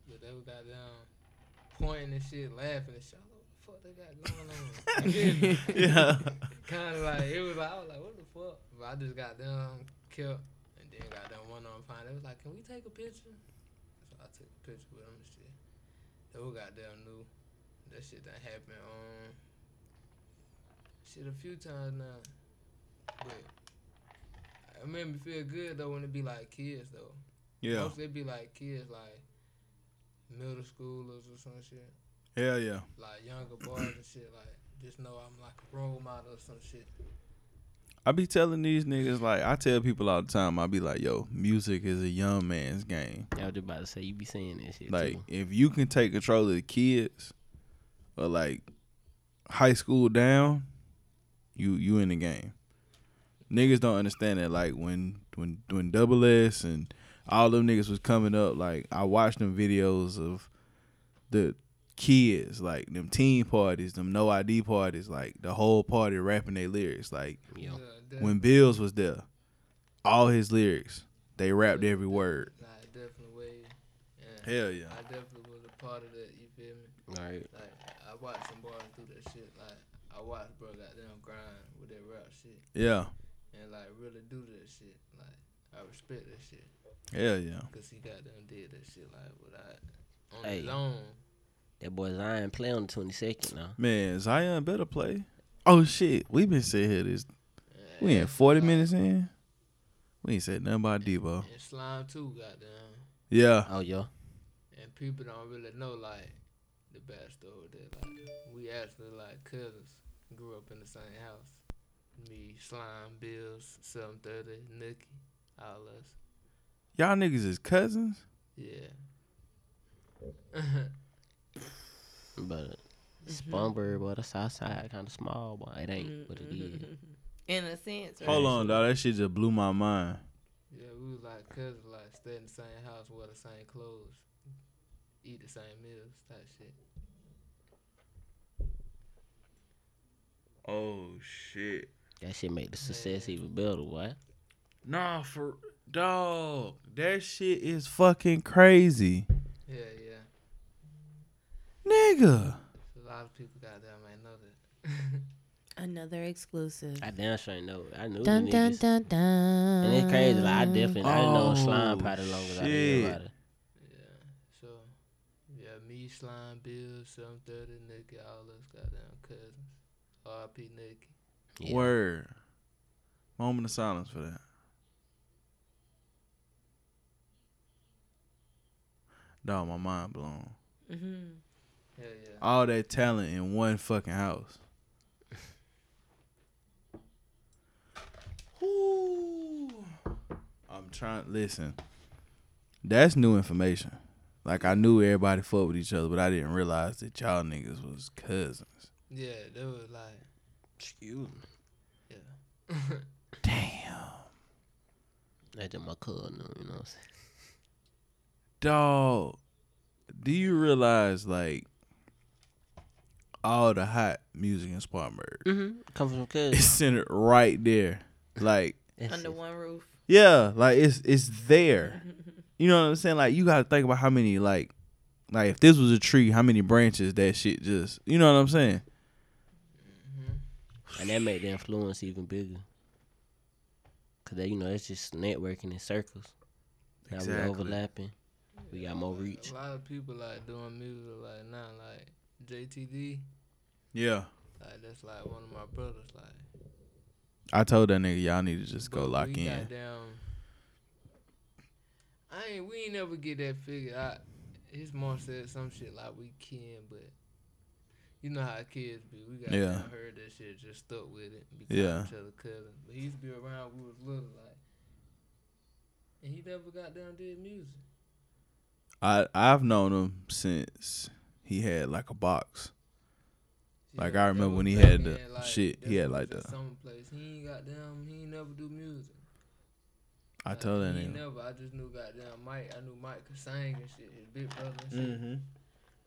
But they was goddamn pointing and shit, laughing and shit. I was like, What the fuck they got going on? You feel me? Yeah. kind of like it was. Like, I was like, what the fuck? But I just got down, kept, and And then got them one on fine. They was like, "Can we take a picture?" So I took a picture with them and shit. They were goddamn new. That shit done happened um shit a few times now. But I made me feel good though when it be like kids though. Yeah. Mostly it be like kids like middle schoolers or some shit. Hell yeah. Like younger boys and shit. Like just know I'm like a role model or some shit. I be telling these niggas like I tell people all the time. I be like, yo, music is a young man's game. I was just about to say you be saying that shit Like too. if you can take control of the kids, or like high school down, you you in the game. Niggas don't understand that. Like when when when Double S and all them niggas was coming up, like I watched them videos of the kids, like them teen parties, them no ID parties, like the whole party rapping their lyrics. Like Yo. Yeah, when Bills was there, all his lyrics, they rapped every word. Nah, it definitely way. And Hell yeah. I definitely was a part of that. You feel me? Right. Like I watched some boys do that shit. Like I watched bro goddamn grind with that rap shit Yeah. and like really do that shit. Like I respect that shit Hell yeah. because he goddamn did that shit like without on Hey. his own. That boy Zion play on the twenty second now. Man, Zion better play. Oh shit, we been sitting here this. We in forty minutes in. We ain't said nothing about Debo. And slime too, goddamn. Yeah, Oh yeah. And people don't really know like the backstory with that. Like we actually like cousins, grew up in the same house. Me, Slime, Bills, seven thirty, Nookie, all us. y'all niggas is cousins. Yeah. But Spartanburg, but the south side kind of small, boy. It ain't what it is. In a sense, right? Hold on, dog. That shit just blew my mind. yeah, we was like cousins, like stay in the same house, wear the same clothes, eat the same meals, type shit. Oh shit. That shit make the success even better, what? Nah, for dog. That shit is fucking crazy, Yeah, yeah. nigga. A lot of people goddamn ain't know that. Another exclusive. I damn sure know. I knew Dun the dun niggas. dun dun. And it's crazy. Like I definitely, I didn't know Oh, slime probably long as I did about it. yeah. So yeah, me, Slime, Bill, seven thirty, Nikki, all us goddamn cousins. R.P. Nikki. Yeah. Word. Moment of silence for that. Dog, my mind blown. Mm-hmm. Hell yeah. All that talent in one fucking house. Ooh. I'm trying listen. That's new information. Like I knew everybody fought with each other, but I didn't realize that y'all niggas was cousins. Yeah, they was like, Excuse me. yeah. Damn. That's just my cousin, you know what I'm saying? Dog, do you realize like all the hot music in Spartanburg Mm-hmm. Come from is cousins. centered right there? Like, That's Under it. one roof. yeah, like it's it's there. You know what I'm saying? Like you gotta think about how many like like if this was a tree, how many branches that shit just you know what I'm saying? Mm-hmm. And that made the influence even bigger. Cause they, you know, it's just networking in circles. Now Exactly. we overlapping. We got more reach. A lot of people like doing music like now, like JTD. Yeah. Like that's like one of my brothers. Like I told that nigga y'all need to just go lock we in. Goddamn, I ain't. We ain't never get that figured out. His mom said some shit like we can, but you know how kids be. We got Yeah. heard that shit, just stuck with it. Be Yeah. yeah. each other cousin. But he used to be around. We was little, like, and he never got down did music. I I've known him since he had like a box. Like, I remember when he had the then, shit, he had like the- summer place. He ain't got down. He ain't never do music. I Like, told that he ain't nigga. Never. I just knew goddamn Mike. I knew Mike could sing and shit. His big brother and shit. Mm-hmm.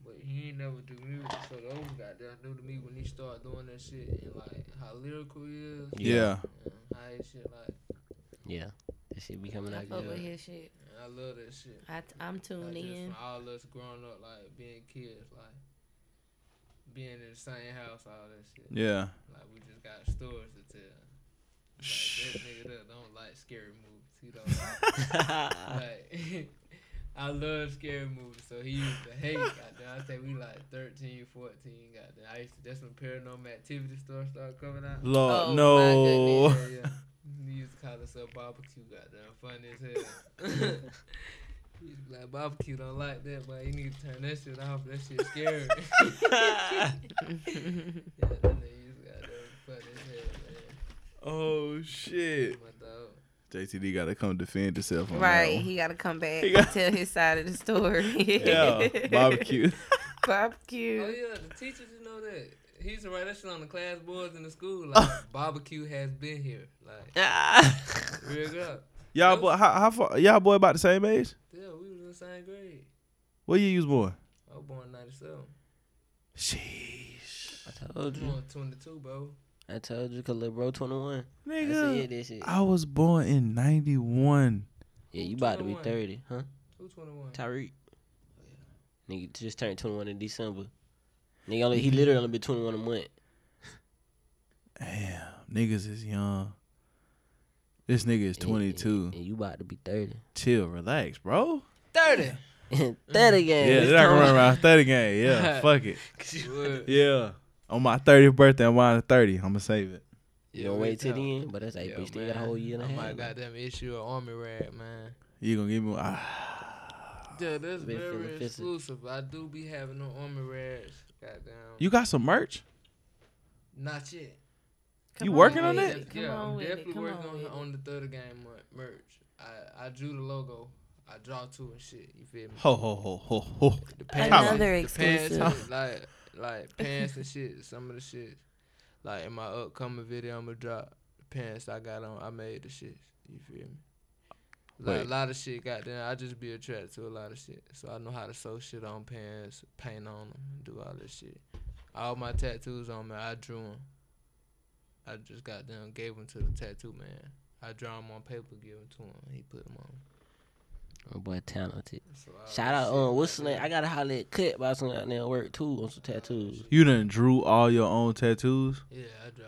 But he ain't never do music. So those goddamn new to me when he started doing that shit and like how lyrical he is. Yeah. And how his shit like. Yeah. That shit be coming I out fuck good. with his shit. And I love that shit. I, I'm Like, tuned just in. from all us growing up, like being kids, like being in the same house, all that shit. Yeah. Like we just got stories to tell. Like that nigga that don't like scary movies. He don't like. like I love scary movies, so he used to hate. Goddamn, I say we like 13, 14. Goddamn, I used to. That's when Paranormal Activity stuff started coming out. Lord, Oh, no. Yeah, yeah. He used to call himself barbecue. Goddamn, funny as hell. He used to be like barbecue don't like that, but you need to turn that shit off. That shit scary. yeah, that nigga used to goddamn funny as hell, man. Oh shit. My dog. JTD got to come defend himself on Right, he got to come back He got- and tell his side of the story. Yeah, barbecue. barbecue. Oh yeah, the teachers you know that. He used to write that shit on the class boards in the school. Like barbecue has been here. Like ah. real good. Y'all boy, how, how far? Y'all boy about the same age? Yeah, we was in the same grade. What year you was born? I was born '97. Sheesh. I told I'm you. on 22, bro. I told you, cause little bro 21. I said Nigga, that shit. I was born in 91. Yeah, you about to be 30, huh? Who 21? Tyreek. Nigga just turned 21 in December. Nigga only, he literally only been 21 a month. Damn, niggas is young. This nigga is And- 22. And, you about to be 30. Chill, relax, bro. 30. 30 gang. Yeah, they're not gonna run around 30 gang. Yeah, fuck it. Yeah. On my 30th birthday, I'm on 30. I'm gonna save it. You gonna wait till tell. the end, but that's like, Yeah, bitch, still got a whole year and a I half. might got them issue an army rag, man. You gonna give me? Ah. Yeah, that's Been very exclusive. I do be having no army rags. Goddamn. You got some merch? Not yet. Come You on working on with that? it. Come yeah, I'm with it. definitely Come working on on, on the third game merch. I, I drew the logo. I draw two and shit. You feel me? Ho ho ho ho ho. The Another the pants, exclusive. like like pants and shit. Some of the shit, like in my upcoming video, I'm gonna drop the pants I got on. I made the shit. You feel me? Like, Wait. a lot of shit got there. I just be attracted to a lot of shit, so I know how to sew shit on pants, paint on them, do all this shit. All my tattoos on me, I drew them. I just got them, gave them to the tattoo man. I draw them on paper, give them to him. He put them on. My boy, talented. Shout out, shit um, what's the name? I gotta holler at Cut by some out there work too on some tattoos. You done drew all your own tattoos? Yeah, I draw.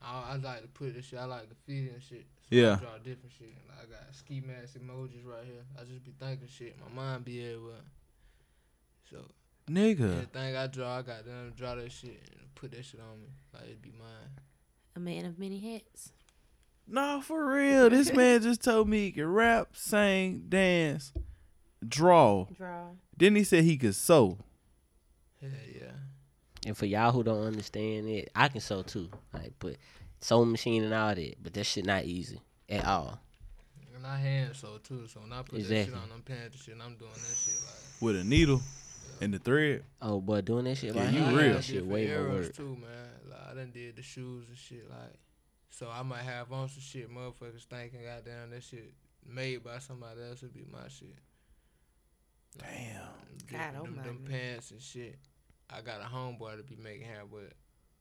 I, I like to put this shit. I like graffiti and shit. So Yeah. I draw different shit. Like, I got ski mask emojis right here. I just be thinking shit. My mind be everywhere. So Nigga. anything I draw, I got them draw that shit and put that shit on me. Like it be mine. A man of many hats. No, for real. This man just told me he could rap, sing, dance, draw. Draw. Then he said he could sew. Hell yeah. And for y'all who don't understand it, I can sew too. Like, but sewing machine and all that, but that shit not easy at all. And I hand so too. So when I put that shit on them pants and shit, I'm doing that shit like. With a needle and the thread. Oh, but doing that shit Yeah, by you hand, real. that shit way more eras work. too, man. Like I done did the shoes and shit, like. So I might have on some shit, motherfuckers thinking, goddamn, that shit made by somebody else would be my shit. Damn. God oh them, them almighty. pants and shit. I got a homeboy to be making hair, but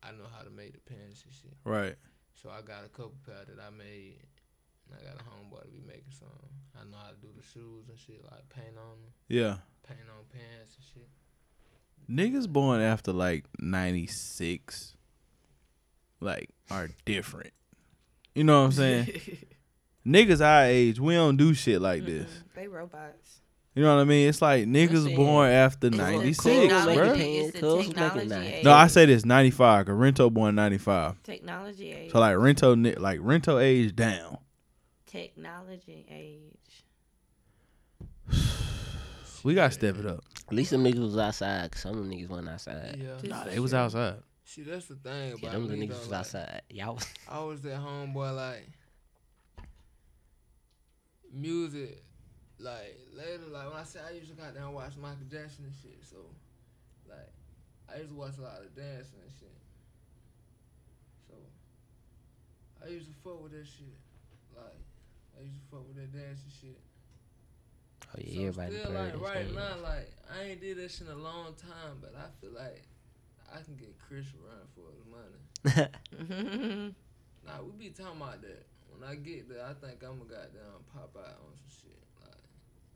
I know how to make the pants and shit. Right. So I got a couple pair that I made. And I got a homeboy to be making some. I know how to do the shoes and shit, like paint on them, Yeah. paint on pants and shit. Niggas born after like 96 like are different. You know what I'm saying? Niggas our age, we don't do shit like this. They robots. You know what I mean? It's like niggas born after 96, bro. making it's pants, the cuz, making technology knives. age. No, I say this 95, cause Rento born 95. Technology age. So like Rento like Rento age down. Technology age. We gotta step it up. At least them niggas was outside, some of them niggas wasn't outside. Yeah. Nah, for they was outside. See, that's the thing Yeah, about them the me, niggas though, was like, outside. Y'all was I was that homeboy like music like later like when I say I used to got down and watch Michael Jackson and shit, so like I used to watch a lot of dancing and shit. So I used to fuck with that shit. Like I used to fuck with that dancing shit. Oh yeah, So everybody still like right now, like I ain't did that shit in a long time, but I feel like I can get Chris run for the money. Nah, we be talking about that. When I get there, I think I'm gonna goddamn pop out on some shit. Like,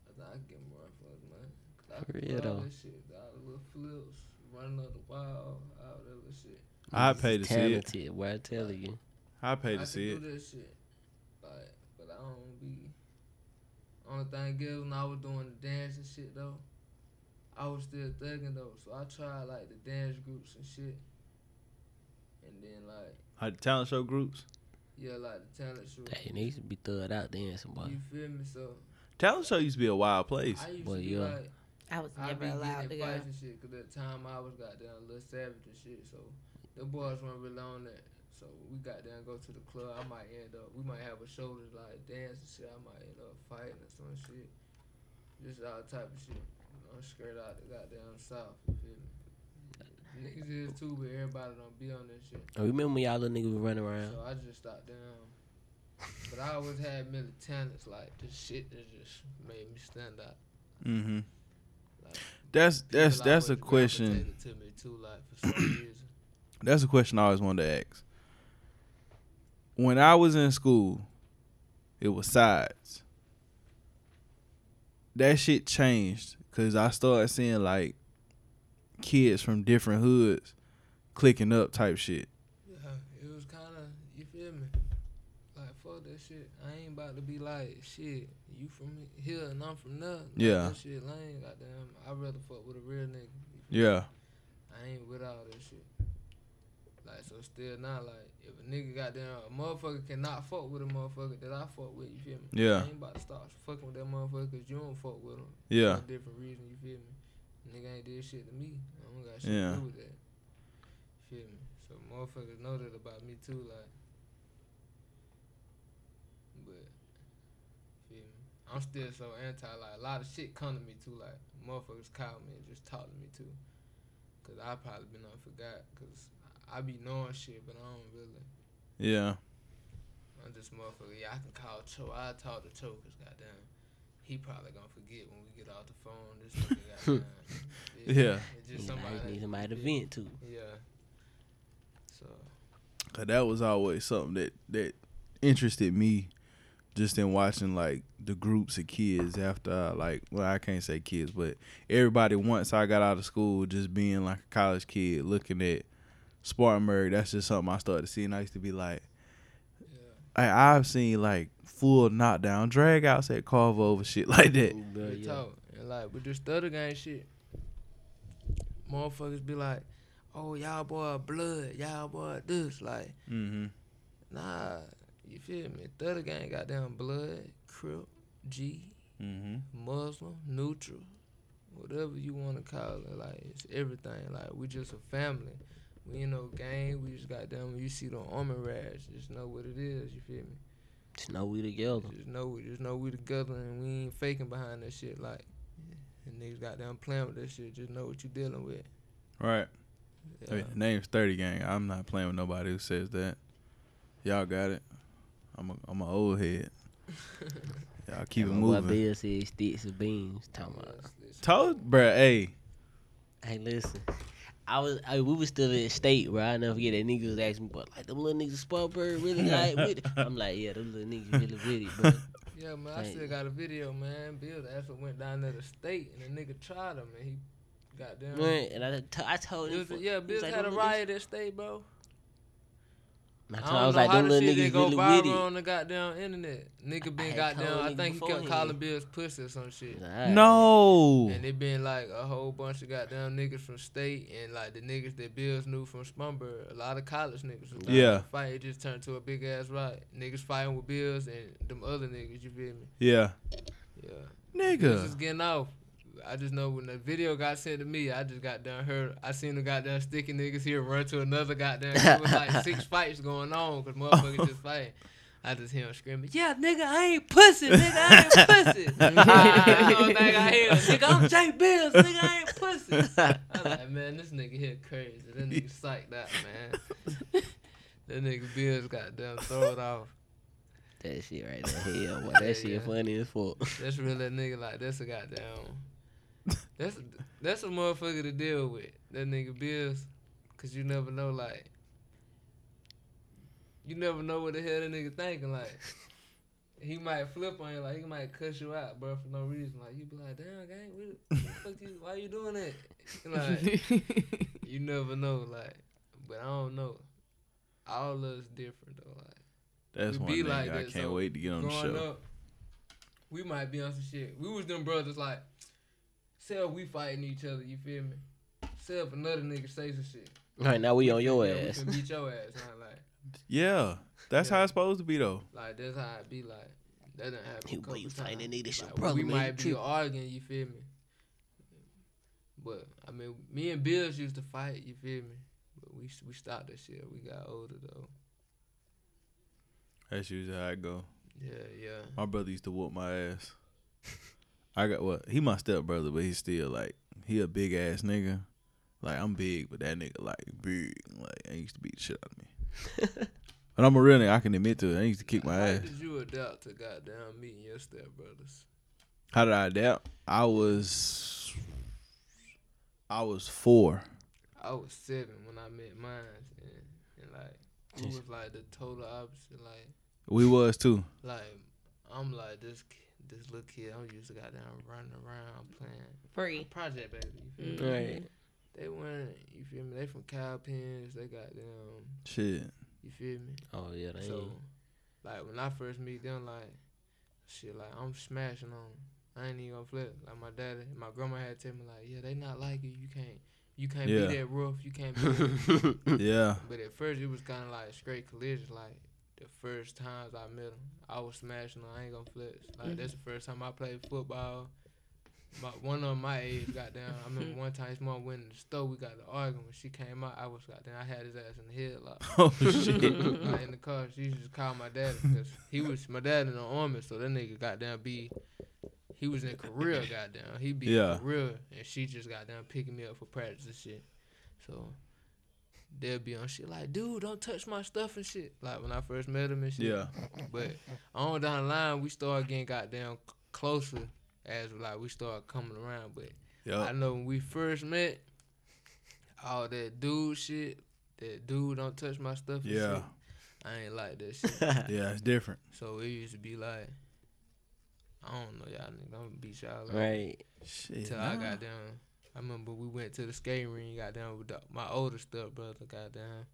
I think I can get more for his money. 'Cause I For can real, do all though. this shit, all the little flips, running up the wall, all that little shit. I pay to see it. talented. Boy, I tell you. I pay I to can see do it. this shit. Like, but I don't be Only thing is when I was doing the dance and shit though, I was still thugging though. So I tried like the dance groups and shit. And then like Like the talent show groups. yeah, like the talent show. They needs to be thugged out dancing, boy. You feel me? So Talent show used to be a wild place. I used Boy, to be yeah. like I was never be allowed to go. and shit. Cause at the time I was goddamn a little savage and shit. So the boys weren't really on that. So we got down go to the club. I might end up. We might have a show to like dance and shit. I might end up fighting or some shit. Just all type of shit. I'm straight out the goddamn south. You feel me? Niggas is too, but everybody don't be on this shit. I remember when y'all little niggas was running around. So I just stopped down. But I always had many talents, like the shit that just made me stand out. Mm-hmm. Like, That's that's that's a question. To me too, like for some. That's a question I always wanted to ask. When I was in school, it was sides. That shit changed because I started seeing like kids from different hoods clicking up type shit. Yeah, it was kind of you feel me. Like fuck that shit. I ain't about to be like shit. You from here and I'm from there. Like, Yeah. That shit lame. Goddamn. I rather fuck with a real nigga. feel me? Yeah. I ain't with all that shit. Like so, still not like if a nigga goddamn a motherfucker cannot fuck with a motherfucker that I fuck with. You feel me? Yeah. I ain't about to start fucking with that motherfucker because you don't fuck with him. Yeah. For a different reason. You feel me? Nigga ain't did shit to me. I don't got shit Yeah. to do with that. You Feel me? So motherfuckers know that about me too. Like, but feel me? I'm still so anti. Like a lot of shit come to me too. Like motherfuckers call me and just talk to me too. Cause I probably been on forgot. Cause I be knowing shit, but I don't really. Yeah. I'm just motherfucker. Yeah, I can call Cho. I talk to Cho. Cause goddamn, he probably gonna forget when we get off the phone. This nigga goddamn. Yeah. It's just Need somebody. somebody, need somebody to vent to. Yeah. So. Cause that was always something that that interested me, just in watching like the groups of kids after uh, like well I can't say kids, but everybody once I got out of school, just being like a college kid, looking at Spartanburg. That's just something I started seeing. I used to be like, I, I've seen like full knockdown drag outs at Carver over shit like that. Bro, yeah. talk. And like with this stutter gang shit, motherfuckers be like, "Oh y'all boy blood, y'all boy this." Like, Mm-hmm. nah, you feel me? Stutter gang got them blood, crip, G, Mm-hmm. Muslim, neutral, whatever you want to call it. Like it's everything. Like we just a family. We ain't no gang. We just got them. When you see the armor rash, just know what it is. You feel me? Just know we together. Just know, we just know we together and we ain't faking behind that shit. Like, and niggas got down playing with that shit. Just know what you dealing with. Right. I Yeah. mean, name's Thirty Gang. I'm not playing with nobody who says that. Y'all got it. I'm a I'm an old head. Y'all keep it My boy moving. Bill said sticks and beans. Talking about. Told, bruh, hey, Hey, listen. I was, I, we was still in state, bro. I never forget that nigga was asking me, but like them little niggas Spartanburg really like with it. I'm like, yeah, them little niggas really with it, bro. Yeah, man, I still got a video, man. Bill actually went down to the state and the nigga tried him and he got down. Man, and I, t- I told him, was, for- yeah, he Bill like, had a them little riot at state, bro. I, I, don't I was know like, how them the little shit didn't niggas go really with viral it. on the goddamn internet. Nigga been had goddamn. I think he kept beforehand. calling Bill's pussy or some shit. Alright. no. And it been like a whole bunch of goddamn niggas from state and like the niggas that Bills knew from Spartanburg. A lot of college niggas. was Yeah. Fight. It just turned to a big ass riot. Niggas fighting with Bills and them other niggas. You feel me? Yeah, Yeah. Niggas nigga. is getting off. I just know when the video got sent to me, I just got done heard. I seen the goddamn sticky niggas here run to another goddamn. It was like six fights going on because oh. motherfuckers just fighting. I just hear him screaming, "Yeah, nigga, I ain't pussy, nigga, I ain't pussy." I don't think I hear, nigga, I'm Jay Bills, nigga, I ain't pussy. I was like, man, this nigga here crazy. That nigga psyched out, man. that nigga Bills got damn it off. That shit right there, hell, boy. Yeah, That shit yeah. funny as fuck. That's really a nigga like that's a goddamn. That's a, that's a motherfucker to deal with. That nigga Bills, cause you never know like. You never know what the hell that nigga thinking like. He might flip on you like he might cuss you out, bro, for no reason. Like you be like, damn, gang, what the fuck you? Why you doing that? Like you never know, like. But I don't know. All of us different though, like. That's one be nigga like I that, can't so wait to get on the show. up, we might be on some shit. We was them brothers like, say if we fighting each other, you feel me? Say if another nigga say some shit. Right now we on your yeah, ass. We can beat your ass. Not like, Yeah, that's how it's supposed to be though. like that's how it be. Like that didn't happen. Hey, a boy, you fighting times. that nigga, Like, brother, We man, might you be tripping. arguing. You feel me? But I mean, me and Bills used to fight. You feel me? But we we stopped that shit. We got older though. That's usually how I go. Yeah, yeah. My brother used to whoop my ass. I got what? He my step brother, but he's still like he a big ass nigga. Like I'm big, but that nigga like big. Like I used to beat the shit out of me. but I'm a real nigga. I can admit to it. I used to kick my How ass. How did you adapt to goddamn meeting your step brothers? How did I adapt? I was I was four. I was seven when I met mine, and, and like we was like the total opposite. Like We was too. like I'm like this ki- this little kid. I'm used to goddamn running around playing Free. project baby. You feel Mm. me? Right. They went. You feel me? They from Cowpens. They got them. Shit. You feel me? Oh yeah, they So, like when I first meet them, like shit, like I'm smashing on. 'em. I ain't even gonna flip. Like my daddy, my grandma had to tell me like, yeah, they not like you. You can't, you can't Yeah. be that rough. You can't be. that. Yeah. but at first, it was kind of like straight collision. Like the first times I met him, I was smashing on. I ain't gonna flex. Like mm-hmm. that's the first time I played football. My, one of my age got down. I remember one time his mom went in the store. We got arguing. When she came out, I was got down. I had his ass in the headlock Oh shit. like in the car. She used to just call my dad because he was my dad in the army, so that nigga got down. be. He was in Korea, goddamn. He be Yeah. in Korea, and she just got down picking me up for practice and shit. So they'll be on shit like, dude, don't touch my stuff and shit. Like when I first met him and shit. Yeah. But on down the line, we started getting goddamn c- closer as like we started coming around. But I know when we first met, all that dude shit, that dude don't touch my stuff. And Yeah. shit, I ain't like that shit. Yeah, it's different. so it used to be like, I don't know, y'all niggas, I'm gonna beat y'all up. right. Shit. Till I got down. I remember we went to the skating ring, got down with the, my older step brother, got down.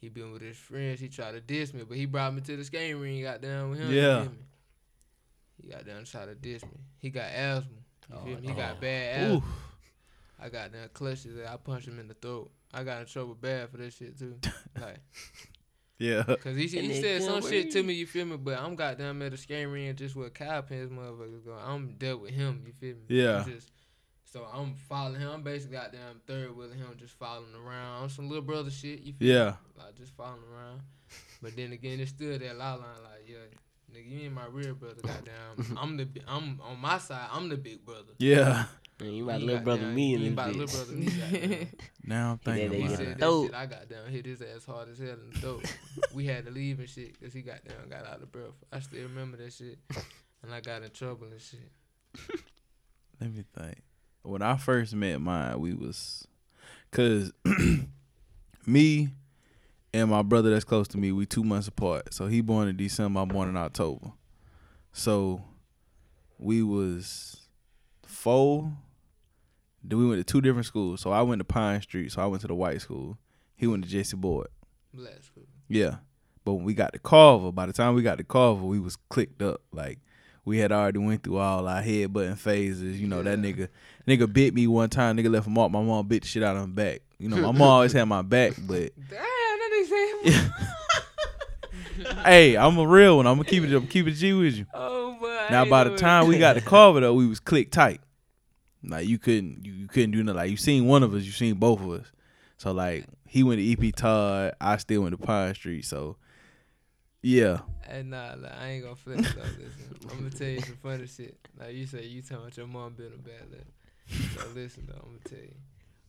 He been with his friends. He tried to diss me, but he brought me to the skating ring. Got down with him. Yeah. He got down and tried to diss me. He got asthma. You Oh, feel me? He oh. got bad asthma. Oof. I got down clutches. his. I punched him in the throat. I got in trouble bad for this shit too. Like, Yeah. cause he, he said some couldn't shit to me. You feel me? But I'm goddamn at a skating ring just with Cowpens, motherfuckers going. I'm dealt with him. You feel me? Yeah. I'm just, so I'm following him. I'm basically out there on third with him, just following around on some little brother shit. You feel Yeah. Me? Like just following around. But then again, it's still that law line. Like, yeah, nigga, you ain't my real brother. Goddamn, I'm the, I'm on my side. I'm the big brother. Yeah. Man, you my He little brother, goddamn- me and in ain't this little bitch. brother. Me. Now I'm thinking they about said said that Dope. shit. I got down, hit his ass hard as hell in the throat. we had to leave and shit because he got down, got out of breath. I still remember that shit, and I got in trouble and shit. Let me think. When I first met mine, we was, cause me and my brother that's close to me, we two months apart. So he born in December, I'm born in October. So we was four. Then we went to two different schools. So I went to Pine Street. So I went to the white school. He went to Jesse Boyd. Black school. Yeah. But when we got to Carver, by the time we got to Carver, we was clicked up. Like we had already went through all our headbutting phases. You know, that nigga nigga bit me one time, nigga left a mark. My mom bit the shit out of him back. You know, my mom always had my back, but Damn, that nigga said. hey, I'm a real one. I'm gonna keep it I'm keep it G with you. Oh boy. Now by the time it. we got to Carver though, we was click tight. Like you couldn't you, you couldn't do nothing. Like you seen one of us, you seen both of us. So like he went to EP Todd, I still went to Pine Street. So yeah. And nah, like, I ain't gonna flex though. Listen, I'm gonna tell you some funny shit. Like you say, you talking about your mom being a bad lip. So listen though, I'm gonna tell you.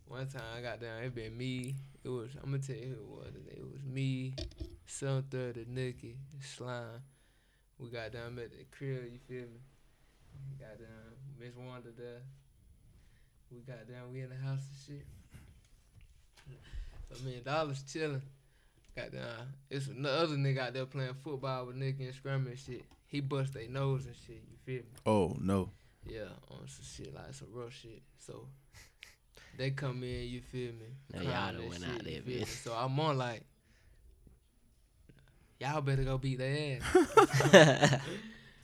One time I got down, it been me. It was I'm gonna tell you who it was. today. It was me, Son Third, of Nikki, Slime. We got down at the crib. You feel me? Got down Miss Wanda there. We got down. We in the house and shit. So me and Dollars chilling. Got down. It's another nigga out there playing football with Nicky and scrumming shit. He bust their nose and shit. You feel me? Oh no. Yeah, on some shit like some rough shit. So they come in, you feel me? Now y'all and done went shit, out there, bitch. So I'm on like, y'all better go beat their ass.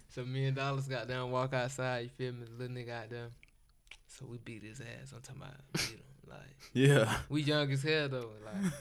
So me and Dollars got down, walk outside. You feel me? The little nigga out there. So we beat his ass. I'm talking about beat him. Like Yeah. we young as hell though. Like,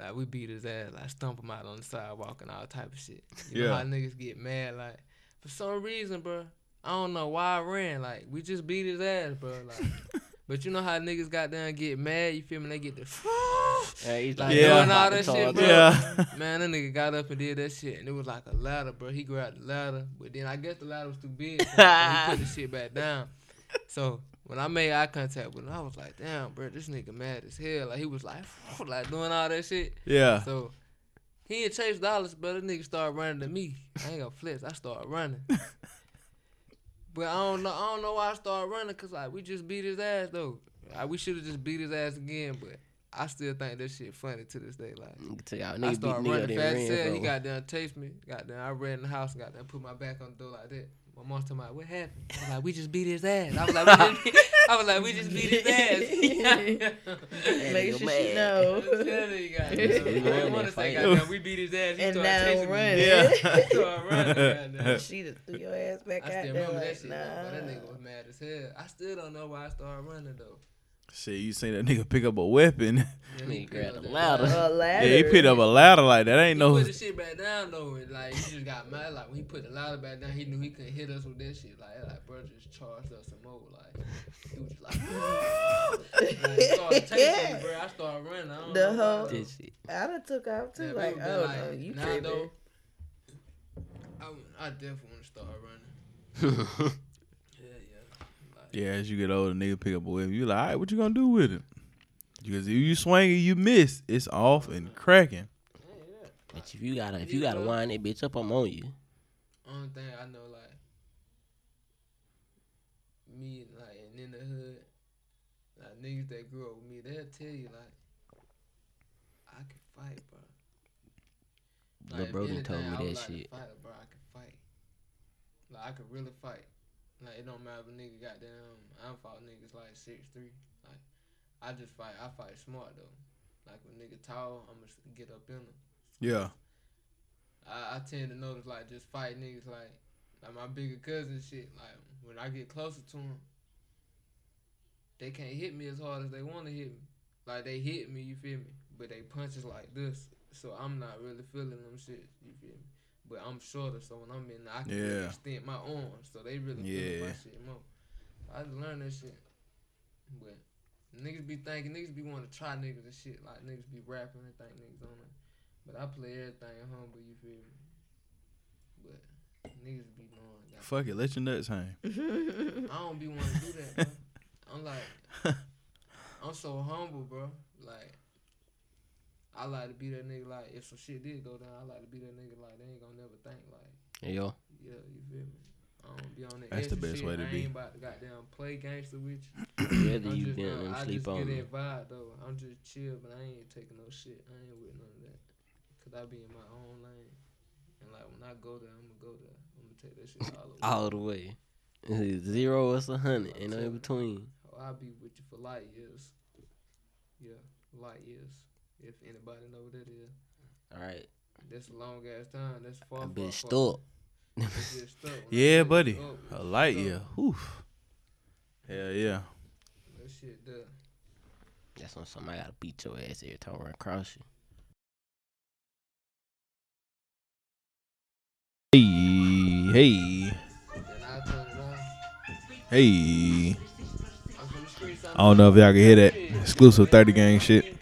like we beat his ass. Like stomp him out on the sidewalk and all type of shit. You know Yeah. how niggas get mad. Like for some reason, bro. I don't know why I ran. Like we just beat his ass, bro. Like. But you know how niggas got down and get mad, you feel me? They get the Hey, he's like Yeah. doing all that shit, bro. Yeah. Man, that nigga got up and did that shit, and it was like a ladder, bro. He grabbed the ladder, but then I guess the ladder was too big, so he put the shit back down. So when I made eye contact with him, I was like, damn, bro, this nigga mad as hell. Like he was like, like doing all that shit. Yeah. So he ain't chase dollars, but that nigga started running to me. I ain't gonna flex. I started running. but I don't know. I don't know why I started running, cause like we just beat his ass though. Like, we should have just beat his ass again, but I still think this shit funny to this day. Like. Nigga tell y'all, I nigga beat started running fast ran, as hell. He got down, chased me. Got down. I ran in the house and got down, put my back on the door like that. My mom's talking about what happened. I was like, we just beat his ass. I was like, we just beat, I was like, we just beat his ass. Make sure mad. she know. I'm telling you guys. He I won didn't that want to say, goddamn, we beat his ass. He And started now chasing running. me. Yeah. He started running. goddamn. she just threw your ass back I out still there remember like, that shit. though, that nigga was mad as hell. I still don't know why I started running though. Shit, you seen that nigga pick up a weapon? Yeah, Nigga he grabbed a ladder. A ladder. Yeah, he picked up a ladder like that. Ain't He no. put the shit back down though, and like he just got mad. Like when he put the ladder back down, he knew he couldn't hit us with that shit. Like, like bro, just charged us some more. Like he was just like, like he started chasing me, bro. I started running. I don't The know whole- though. This shit. I done took off too. Yeah, like, people been oh like, no, you now tripping. though, I, I definitely want to start running. Yeah, yeah. Like, Yeah, as you get older, nigga pick up a weapon. You like, all right, what you gonna do with it? Because if you swing and you miss, it's off and cracking. yeah, yeah. But if you gotta, if you gotta wind that bitch up, I'm on you. Only thing I know, like me, like and in the hood, like niggas that grew up with me, they'll tell you like I can fight, bro. Lil if bro done anything, told me that like to shit. Fight, bro, I can fight. Like I could really fight. Like it don't matter if a nigga got goddamn. I don't fought niggas like six three. Like I just fight. I fight smart though. Like when nigga tall, I'ma get up in them. Yeah. I, I tend to notice like just fight niggas like like my bigger cousin shit. Like when I get closer to them, they can't hit me as hard as they want to hit me. Like they hit me, you feel me? But they punches like this, so I'm not really feeling them shit. You feel me? But I'm shorter, so when I'm in, there, I can really Yeah. extend my arms, so they really feel my shit more. I just learned that shit. But niggas be thinking, niggas be wanting to try niggas and shit. Like niggas be rapping and think niggas on it. But I play everything humble, you feel me? But niggas be knowing. That. Fuck it, let your nuts hang. I don't be wanting to do that, bro. I'm like, I'm so humble, bro. Like, I like to be that nigga. Like, if some shit did go down, I like to be that nigga. Like, they ain't gonna never think. Like, Hey, yo, yeah, you feel me? I don't be on that. That's the best shit. way to I be. ain't about to goddamn play gangster with you. whether I'm you just, been uh, and I sleep just on get me. that vibe though. I'm just chill, but I ain't taking no shit. I ain't with none of that. Cause I be in my own lane. And like when I go there, I'm gonna go there. I'm gonna take that shit all the way. all the way. Zero is a hundred, ain't no in between. Oh, I'll be with you for light years. Yeah, light years. If anybody know what that is. All right, That's a long ass time. That's far. I far, been far. stuck. That's just stuck. Yeah, buddy. stuck, A it's light stuck. year. Oof. Hell yeah. That shit there. That's on something I gotta beat your ass every time I run across you. Hey, hey, Then I turn it on. hey. I'm from the streets. I'm I don't know if y'all can hear that exclusive 30 gang shit.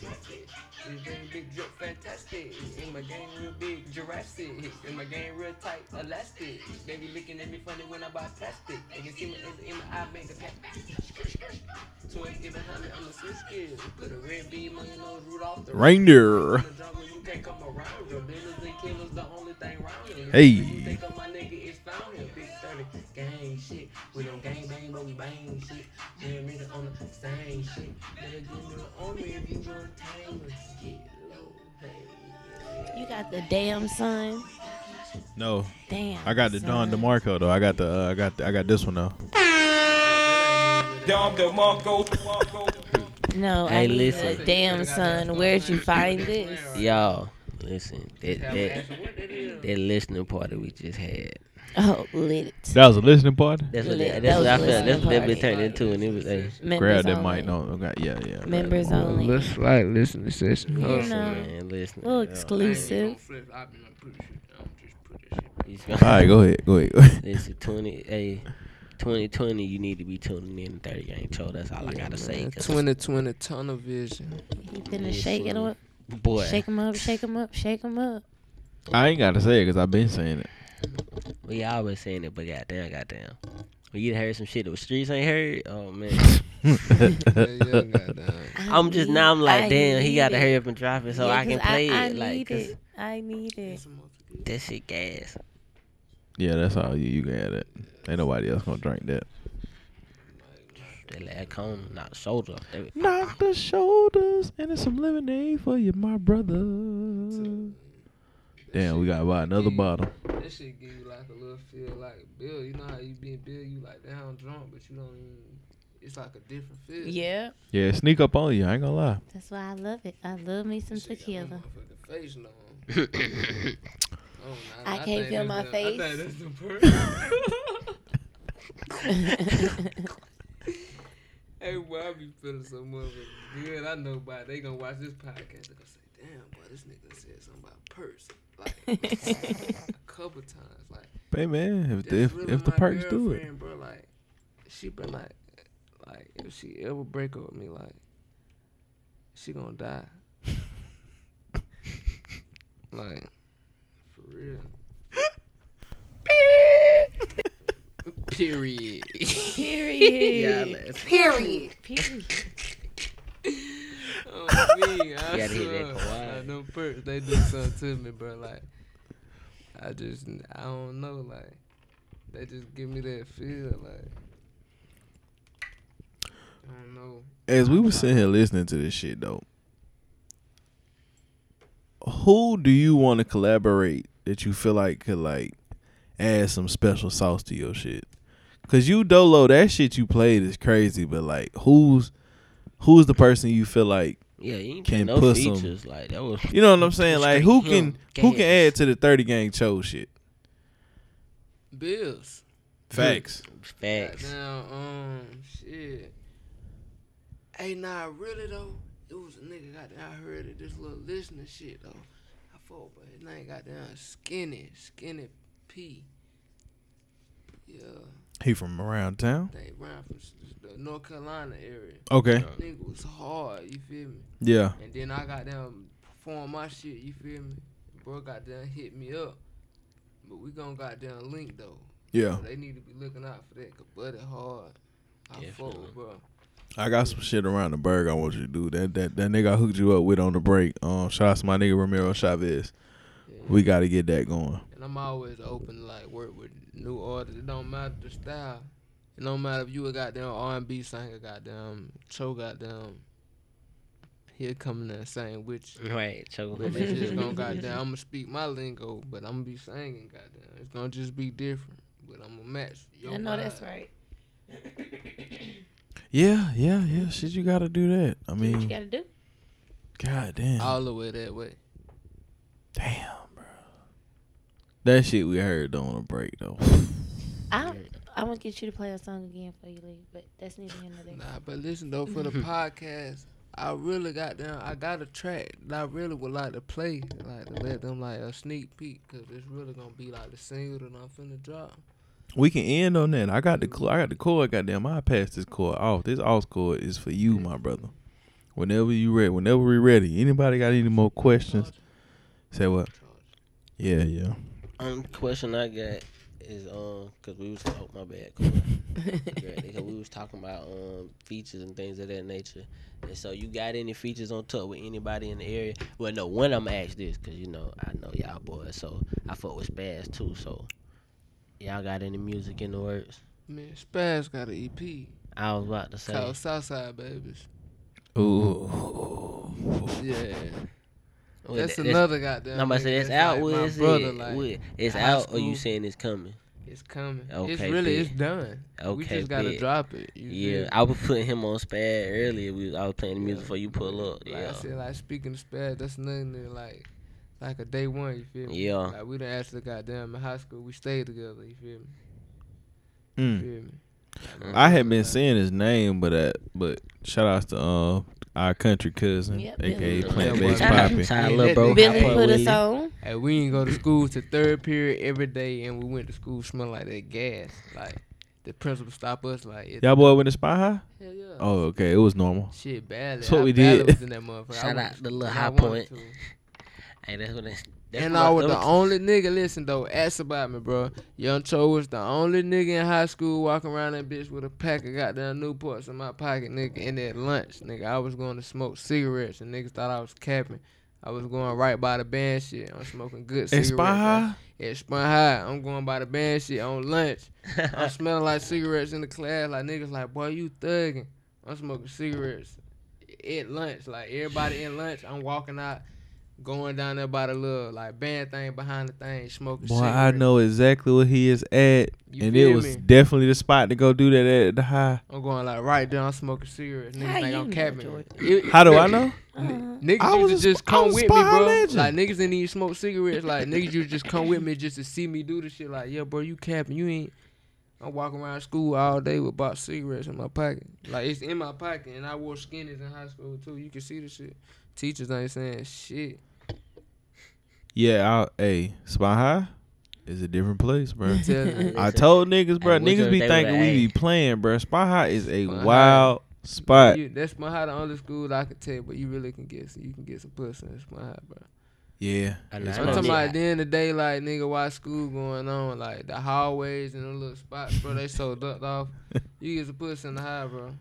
Elastic. They be looking at me funny when I buy plastic. They can see me in- in my eye, make a pack. Twins get behind me, I'm a switch kid. Put a red beam on your nose, Rudolph the Reindeer. In the jungle, you can't come around. Your dealers and killers, the only thing round here. Hey. You think of my nigga, it's found here. Big 30, gang shit. We don't gang bang, but we bang shit. Yeah, nigga on the same shit. Nigga, get on me if you want time. Get low, hey. You got the damn son. No, Damn. I got the Don. DeMarco though. I got the uh, I got the, I got this one though. Dom DeMarco. No, Hey, I need listen. damn son. Where'd you find this? Y'all, listen, that that asked what that is. that listening party we just had. Oh, lit. That was a listening party. That's what, Lit. that, That that's was what I a felt. That's listening what that been party. turned into, and it was hey, Members Grab that only. mic. No, okay, yeah, yeah. Members A only. little slight listening session. You Huh? know. man, listen. little yeah. Exclusive. He's All gonna- right, go ahead, go ahead. Go ahead. Listen, twenty, hey, twenty twenty. You need to be tuning in to thirty gang Cho. That's all I gotta say. 2020 tunnel vision. He finna Yes, shake it up. boy. Shake him up, shake him up, shake him up. I ain't gotta say it because I've been saying it. We always been saying it, but goddamn, goddamn. When you heard some shit that the streets ain't heard, oh man. Yeah, yeah. I I'm just need- now. I'm like, I damn, he need got to it. hurry up and drop it so Yeah, I can play I it. Like, need 'cause it. I need it. that shit gas. Yeah, that's all you. You can have that. Ain't nobody else gonna drink that. That last cone, not the shoulder. off. That- Knock the shoulders and there's some lemonade for you, my brother. Damn, we gotta buy another bottle. That shit give you like a little feel like Bill. You know how you been Bill, you like down drunk, but you don't even. It's like a different feel. Yeah, Yeah, sneak up on you. I ain't gonna lie. that's why I love it. I love me some Shit got my tequila. motherfucking face on. Oh, I can't feel my the- face. I think that's the person. hey, boy, I be feeling so motherfucking good. I know by they gonna watch this podcast. They gonna say, "Damn, boy, this nigga said something about purse." Like a couple times, like. Hey man, if the, if, really if the my perks do it, Bro, like, she been like, like if she ever break up with me, like, she gonna die. like, for real. Period. Period. Period. Period. Oh, me, I gotta hit that swear, Kawhi. like, them perks, they do something to me, bro. Like, I just, I don't know, like, they just give me that feel, like, I don't know. as we were sitting here listening to this shit though, who do you want to collaborate that you feel like could like add some special sauce to your shit? Cause you Dolo, that shit you played is crazy, but like who's who's the person you feel like Yeah, you ain't Can put no put some- like that was. you know what I'm saying? Like who can him, who can add to the thirty gang Cho shit? Bills. Facts. Facts. Goddamn, um, shit. Hey, nah, really though, it was a nigga goddamn. I heard it, this little listening shit though. I thought, but his name goddamn Skinny, Skinny P. Yeah, He from around town. they ran from the North Carolina area. Okay. Nigga was hard, you feel me? Yeah. And then I got them perform my shit, you feel me? Bro got down hit me up. But we gonna got down link though. Yeah. They need to be looking out for that, cause Buddy hard. I Definitely. fuck bro. I got some shit around the burg I want you to do. That that that nigga I hooked you up with on the break. Um, shout out to my nigga Ramiro Chavez. Yeah. We got to get that going. And I'm always open to like work with new artists. It don't matter the style. It don't matter if you a goddamn R&B singer, goddamn Cho, goddamn. He'll come in there and sing with you. Right, choke But it's just gonna goddamn. I'm gonna speak my lingo, but I'm gonna be singing goddamn. It's gonna just be different, but I'm gonna match. Your I know that's right. Yeah, yeah, yeah. Shit, you got to do that. I Do what you mean, gotta do. god damn, All the way that way. damn, bro. That shit we heard on the break though. I I want to get you to play a song again for you leave, but that's neither here nor there. Nah, but listen though, for the podcast, I really got down. I got a track that I really would like to play, like to let them like a sneak peek, cause it's really gonna be like the single that I'm finna drop. We can end on that. I got the cl- I got the cord. Goddamn, I passed this cord off. This off cord is for you, my brother. Whenever you ready, whenever we ready. Anybody got any more questions? Say what? Yeah, yeah. Um, question I got is um, cause we was oh my bad, because we was talking about um features and things of that nature. And so you got any features on top with anybody in the area? Well, no, when I'm gonna ask this, cause you know I know y'all boys, so I fuck with Spaz too. So y'all got any music in the works? Man, Spaz got an EP I was about to say. called Southside Babies. Ooh. Yeah, Well, that's that- another goddamn. I'm about to say nigga that's that's out. like What my is brother, it? like, What- it's high out, or you saying it's coming? It's coming. Okay, it's really bet. it's done. Okay, we just gotta bet. drop it. Yeah, feel? I was putting him on Spaz earlier. We was, I was playing the music Yeah. before you pull up. Like Yeah, I said, like speaking of Spaz, that's nothing that like like a day one. You feel me? Yeah. Like we done actually got them in high school. We stayed together. You feel me? You Mm. feel me? I had been seeing his name, but uh, but shout outs to uh, our country cousin, Yep, aka Billy. Plant Yeah, Based boy. Poppy. Shout out Yeah, little bro. Billy Hot put us on. Hey, we didn't go to school to third period every day, and we went to school smelling like that gas. Like the principal stop us like, it's- Y'all boy went to Spy High? Hell yeah. Oh, okay, it was normal. Shit, bad. That's what I we did. Was in that motherfucker. Shout out to the little high wanted point. To. Hey, that's what that's. that's And I was the only nigga. Listen though, ask about me, bro. Young Cho was the only nigga in high school walking around that bitch with a pack of goddamn Newports in my pocket, nigga. And at lunch, nigga, I was going to smoke cigarettes, and niggas thought I was capping. I was going right by the band shit. I'm smoking good At cigarettes. Spy High? At Spun High, I'm going by the band shit on lunch. I'm smelling like cigarettes in the class. Like niggas like, boy, you thugging. I'm smoking cigarettes at lunch. Like everybody in lunch, I'm walking out, going down there by the little like band thing behind the thing, smoking. Boy, I know exactly where he is at, You and it was me? definitely the spot to go do that at the high. I'm going like right there. I'm smoking cigarettes. Niggas How think you I'm know, capping. Jordan? How do I know? n- uh-huh. Niggas I was used to just sp- come with me, High bro. legend. Like niggas didn't even smoke cigarettes. Like niggas used to just come with me just to see me do the shit. Like, yeah, bro, you capping. You ain't. I'm walking around school all day with box cigarettes in my pocket. Like it's in my pocket, and I wore skinnies in high school too. You can see the shit. Teachers ain't saying shit. Yeah, I, hey, Spy High is a different place, bro. I told niggas, bro. Hey, Niggas be thinking we be playing, bro. Spy High is a Spy High. wild spot. You, that's my high the only school I can tell, but you really can get some, you can get some pussy. That's my high, bro. Yeah, I know, it's I I'm talking about at the end of the day, like nigga, why school going on? Like the hallways and the little spots, bro. They so ducked off. You get some pussy in the high, bro.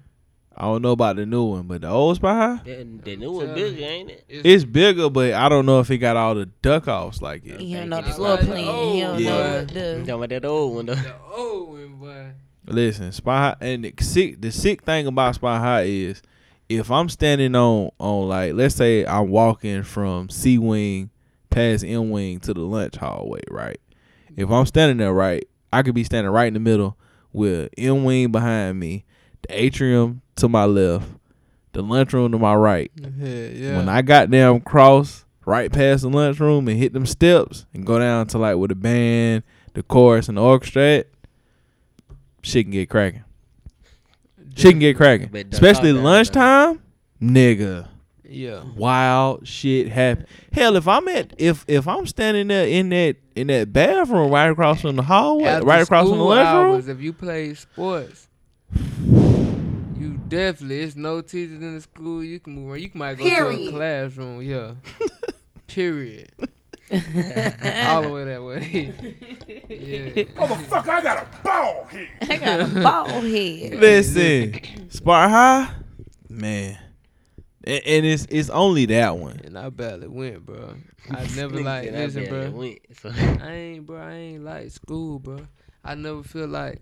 I don't know about the new one, but the old Spy High, The, the new one bigger, ain't it? it's bigger, but I don't know if it got all the duck offs like it. He don't know the floor plan. He don't Yeah. know I'm the. talking about that old one though. the old one, boy. Listen, Spy High, and the sick, the sick thing about Spy High is, if I'm standing on on like, let's say I'm walking from C wing past M wing to the lunch hallway, right? If I'm standing there, right, I could be standing right in the middle with M wing behind me, the atrium to my left, the lunchroom to my right. Yeah, yeah. When I got down cross right past the lunchroom and hit them steps and go down to like with the band, the chorus, and the orchestra, at, shit can get cracking. Shit can get cracking, especially lunchtime, nigga. yeah. Wild shit happen. Hell, if I'm at if if I'm standing there in that in that bathroom right across from the hallway, After right across from the school lunchroom, hours, if you play sports, you definitely it's no teachers in the school. You can move around. You might go to a classroom. Yeah. Period. All the way that way. yeah. Motherfucker, I got a ball head. I got a ball head. listen, Spark High, man, and, and it's it's only that one. And I barely went, bro. I never Nigga like listen, bro. went, so- I ain't, bro. I ain't like school, bro. I never feel like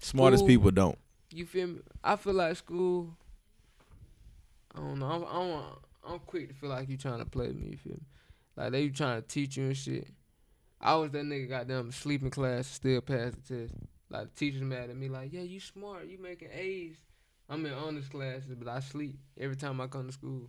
Smartest School- people don't. You feel me. I feel like school. I don't know. I'm, I'm, I'm quick to feel like you trying to play me. You feel me? Like they trying to teach you and shit. I was that nigga them sleeping class, still pass the test. Like the teachers mad at me, like, yeah, you smart, you making A's. I'm in honors classes, but I sleep every time I come to school.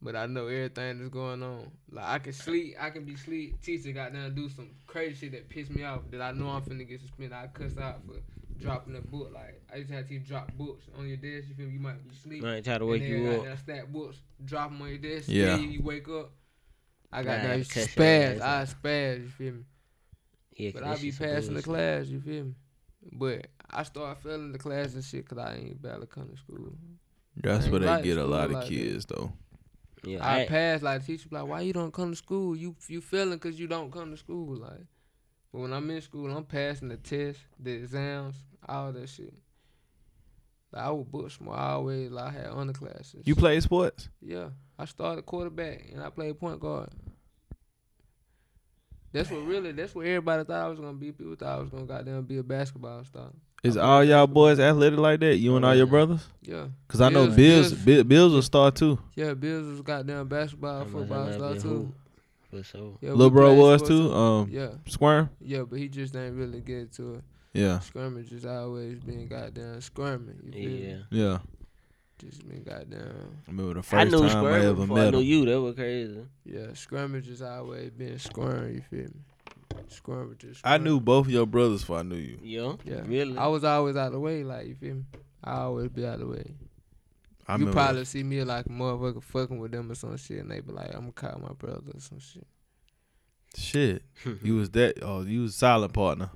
But I know everything that's going on. Like I can sleep, I can be sleep. Teacher got down do some crazy shit that piss me off that I know I'm finna get suspended. I cuss out for dropping a book. Like I just had to drop books on your desk. You feel me? You might be asleep. Right, try to and wake then you got up. down stack books, drop them on your desk. Yeah. Yeah. You, you wake up. I got Nah, that cuss spaz. I out. spaz. You feel me? Yeah, But I be passing the class, you feel me? But I start failing the class and shit because I ain't barely come to school. That's where they like get a lot of like that. kids though. Yeah, I, I, pass like the teacher be like, why you don't come to school? You you failing because you don't come to school. Like, but when I'm in school, I'm passing the tests, the exams, all that shit. Like I was book smart. I always like I had underclasses. You play sports? Yeah, I started quarterback and I played point guard. That's what really. That's what everybody thought I was gonna be. People thought I was gonna goddamn be a basketball star. Is all y'all boys athletic like that? You and all your brothers? Yeah, Cause I know Bills- Bills, Bills- Bills, Bills will start too. yeah. Bills was goddamn basketball, football star been too. Hoop, For sure. Yeah, Lil bro was sports too. Um, Yeah, Squirm. yeah, but he just ain't really get to it. Yeah, Scrimmage has always been goddamn squirming. You Yeah. me? yeah. Just been goddamn. I remember the first I knew time I ever before I knew him. you. That was crazy. Yeah, scrimmages always been squirm. You feel me? Scrimmages. I squirm. knew both of your brothers before I knew you. Yeah, Yeah, really. I was always out of the way. Like you feel me? I always be out of the way. I you remember probably see me like motherfucker fucking with them or some shit, and they be like, "I'm gonna call my brother or some shit." shit. You was that? Oh, you was a silent partner.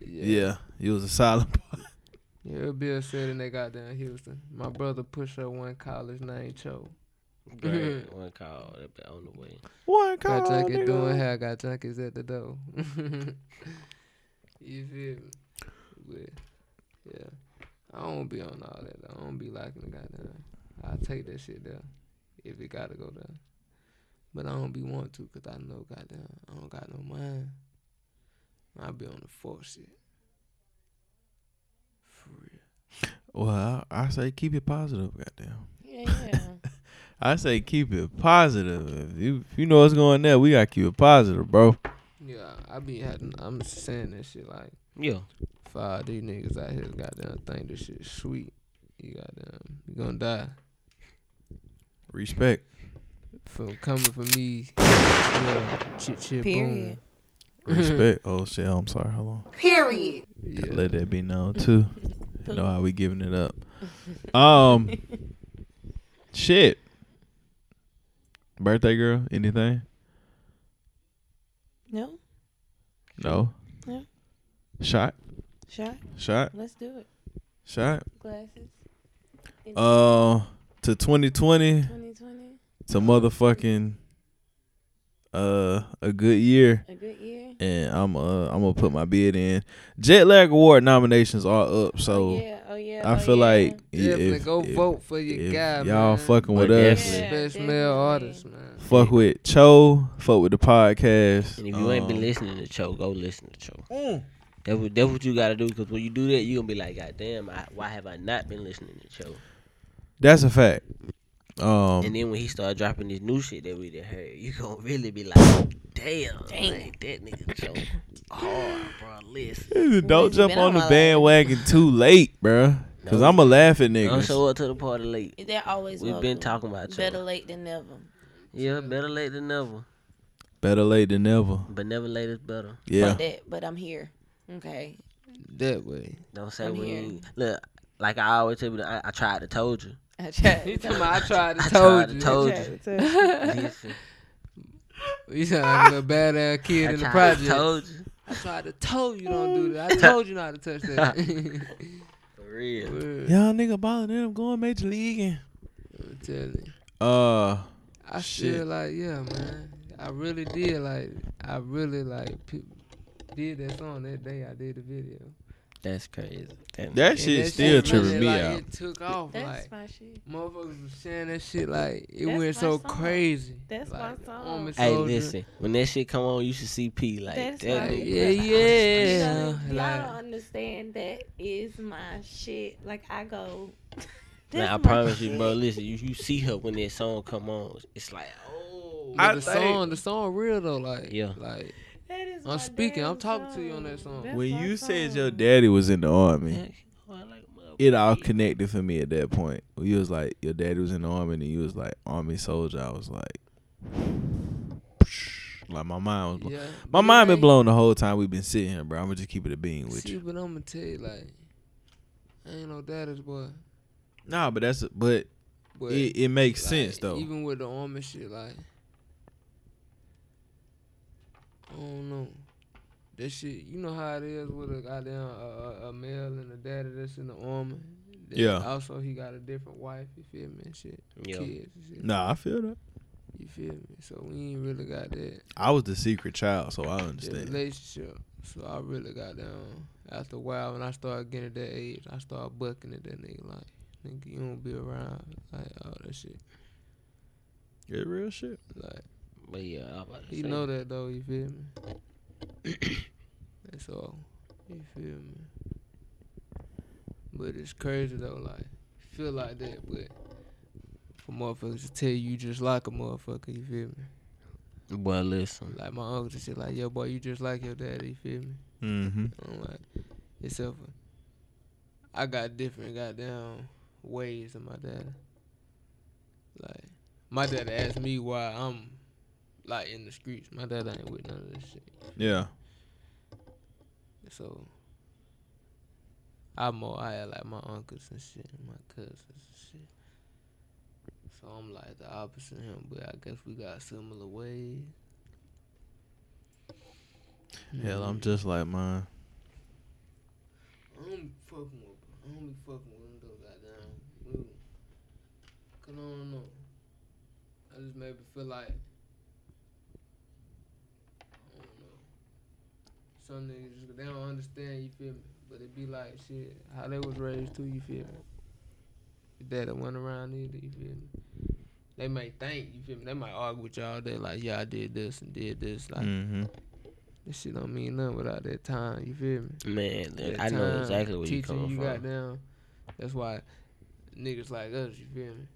Yeah, Yeah, you was a silent. partner. yeah. Bill said and they got down Houston. My brother pushed up one college named Cho. Great. One call. That be on the way. One call. Got call, junkies nigga. doing hair. Got junkies at the door. you feel me? But, yeah, I don't be on all that. Though. I don't be liking the goddamn. I take that shit there if it gotta go there. But I don't be want to because I know goddamn I don't got no mind. I'll be on the force shit. For real. Well, I, I say keep it positive. Goddamn. Yeah, yeah. I say keep it positive. If you if you know what's going there, we gotta keep it positive, bro. Yeah, I be having. I'm saying that shit like. Yeah. For all these niggas out here, goddamn think this shit sweet. You goddamn, you gonna die. Respect. From coming from me, yeah, chit chit Period. Respect. oh shit. I'm sorry. Hold on. Period. Yeah. Let that be known too. You know how we giving it up. Um. shit. Birthday girl. Anything? No No. Yeah. Shot. shot. Shot. Let's do it. Shot. Glasses. Uh. To 2020. 2020. To motherfucking. Uh. A good year. A good year. and I'm uh I'm gonna put my bid in. Jet Lag Award nominations are up, so oh yeah. Oh yeah. I oh, feel yeah. like Definitely if, go if- vote for your if guy, y'all man. fucking with But us, definitely. Best male artist, man. fuck with Cho, fuck with the podcast. And if you ain't been Um, listening to Cho, go listen to Cho. That's what, that's what you gotta do. Because when you do that, you're gonna be like, God damn, I, why have I not been listening to Cho? That's a fact. Um, And then when he start dropping this new shit that we done heard, you gonna really be like, damn, like, that nigga Cho hard, bro. Listen. don't It's jump on on the my bandwagon too late, bro. Cause No. I'm a laughing nigga. at Don't niggas. show up to the party late. They're always. We've been talking about Cho. Better late than never. Yeah, better late than never. Better late than never. But never late is better. Yeah. Fuck that. But I'm here. Okay. That way. Don't say I'm when here. look. Like I always tell you, I, I tried to told you. I tried. He talking about I tried to I told tried to you. told I you. tried to- Listen, You sound like a little badass kid I in the project. to told you. I tried to told you don't do that. I told you not to touch that. For real. Word. Y'all nigga balling in, I'm going major league. I'm telling you. Uh, I Shit. feel like yeah, man. I really did like. I really like pe- did that song that day. I did the video. That's crazy. Damn. that shit that still shit tripping really, me like, out. It took off That's like my shit. motherfuckers was sharing that shit like it That's went so song. crazy. That's my song. Hey, listen. When that shit come on, you should see P like That's that. right. nigga. Yeah, You yeah. know, y'all don't understand that is my shit. Like I go. Now, I This my promise you, bro. Listen, you, you see her when that song come on. It's like, oh, I the think- song, the song real though. Like, Yeah. like That is I'm my speaking, I'm damn talking to you on that song. That's When my you said your daddy was in the army, man, I like a motherfucker. it all connected for me at that point. When you was like, your daddy was in the army, and you was like, army soldier. I was like, like my mind was blown. yeah. My But mind it been blown the whole time we've been sitting here, bro. I'm gonna just keep it a bean with See, you. but I'm gonna tell you like, I ain't no daddy's boy. Nah, but that's a, but But it, it makes like, sense though. Even with the army shit, like, I don't know. That shit, you know how it is with a goddamn uh, a, a male and a daddy that's in the army. Then Yeah. Also, he got a different wife. You feel me? And shit. Yeah. Kids and shit. Nah, I feel that. You feel me? So we ain't really got that. I was the secret child, so I that understand. relationship. So I really got down. After a while, when I started getting at that age, I started bucking at that nigga like, nigga, you don't be around like all that shit. Get real shit. Like But yeah, I was about to he say. know that though. You feel me? That's all. You feel me? But it's crazy though. Like feel like that, but for motherfuckers to tell you you just like a motherfucker. You feel me? Boy, listen. Like my uncle just said, like, yo, boy, you just like your daddy. You feel me? Mm-hmm. I'm like, except for I got different goddamn ways of my dad. Like my dad asked me why I'm like in the streets. My dad ain't with none of this shit. Yeah. So I'm more I had like my uncles and shit, and my cousins and shit. So I'm like the opposite of him, but I guess we got similar ways. Hell, I'm mm. just like mine. I don't be fucking with I don't be fucking with them though, goddamn. Cause I don't know. I just maybe feel like I don't know. Some niggas just they don't understand, you feel me? But it be like shit, how they was raised too, you feel me? Your daddy went around either, you feel me? They may think, you feel me? They might argue with y'all, they like, yeah, I did this and did this. Like, Mm-hmm. this shit don't mean nothing without that time, you feel me? Man, That I know exactly where you coming you from. got down. That's why niggas like us, you feel me,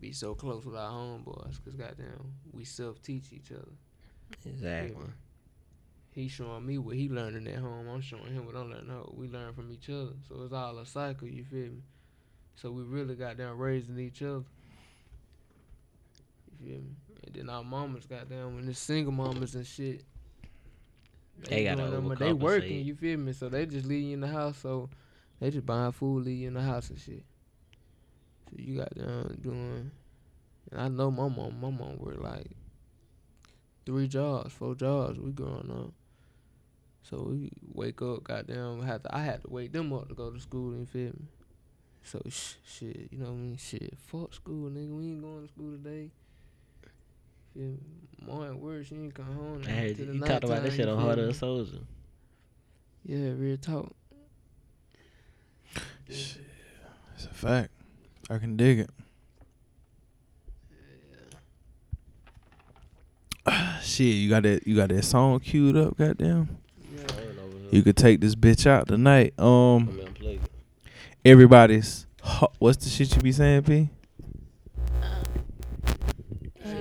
be so close with our homeboys, cause goddamn, we self teach each other. Exactly. He showing me what he learning at home. I'm showing him what I'm learning at home. We learn from each other, so it's all a cycle. You feel me? So we really got down raising each other. You feel me? And then our mamas got down when the single mamas and shit. They gotta them, they working. You feel me? So they just leave you in the house. So they just buying food, leave you in the house and shit. So you got down doing. And I know my mom. My mom worked like three jobs, four jobs. We growing up. So we wake up, goddamn, had to, I had to wake them up to go to school, you feel me? So sh- shit, you know what I mean? Shit, fuck school, nigga. We ain't going to school today. Feel me? More at work, she ain't come home. I heard you, the you talked about nighttime, that shit on feel Heart of a Soldier. Yeah, real talk. Shit, it's a fact. I can dig it. Yeah. Shit, you got that you got that song queued up, goddamn. Yeah. I ain't over here. You could take this bitch out tonight. Um mean, unplug it. everybody's ho- what's the shit you be saying, P?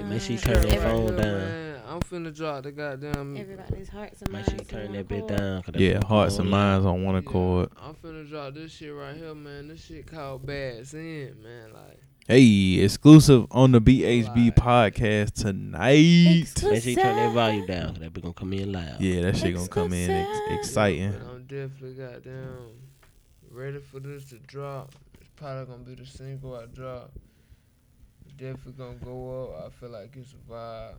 Make sure you turn that phone down. Man, I'm finna drop the goddamn. Everybody's hearts and minds. Make sure you turn that bit accord. down. 'cause that Yeah, hearts and loud. minds on one Yeah, accord. I'm finna drop this shit right here, man. This shit called Bad Sin, man. Like, Hey, exclusive on the BHB Live. podcast tonight. Make sure you turn that volume down. 'cause that bit gonna come in loud. Yeah, that shit gonna come in ex- exciting. but I'm definitely goddamn ready for this to drop. It's probably gonna be the single I drop. Definitely gonna go up. I feel like it's a vibe.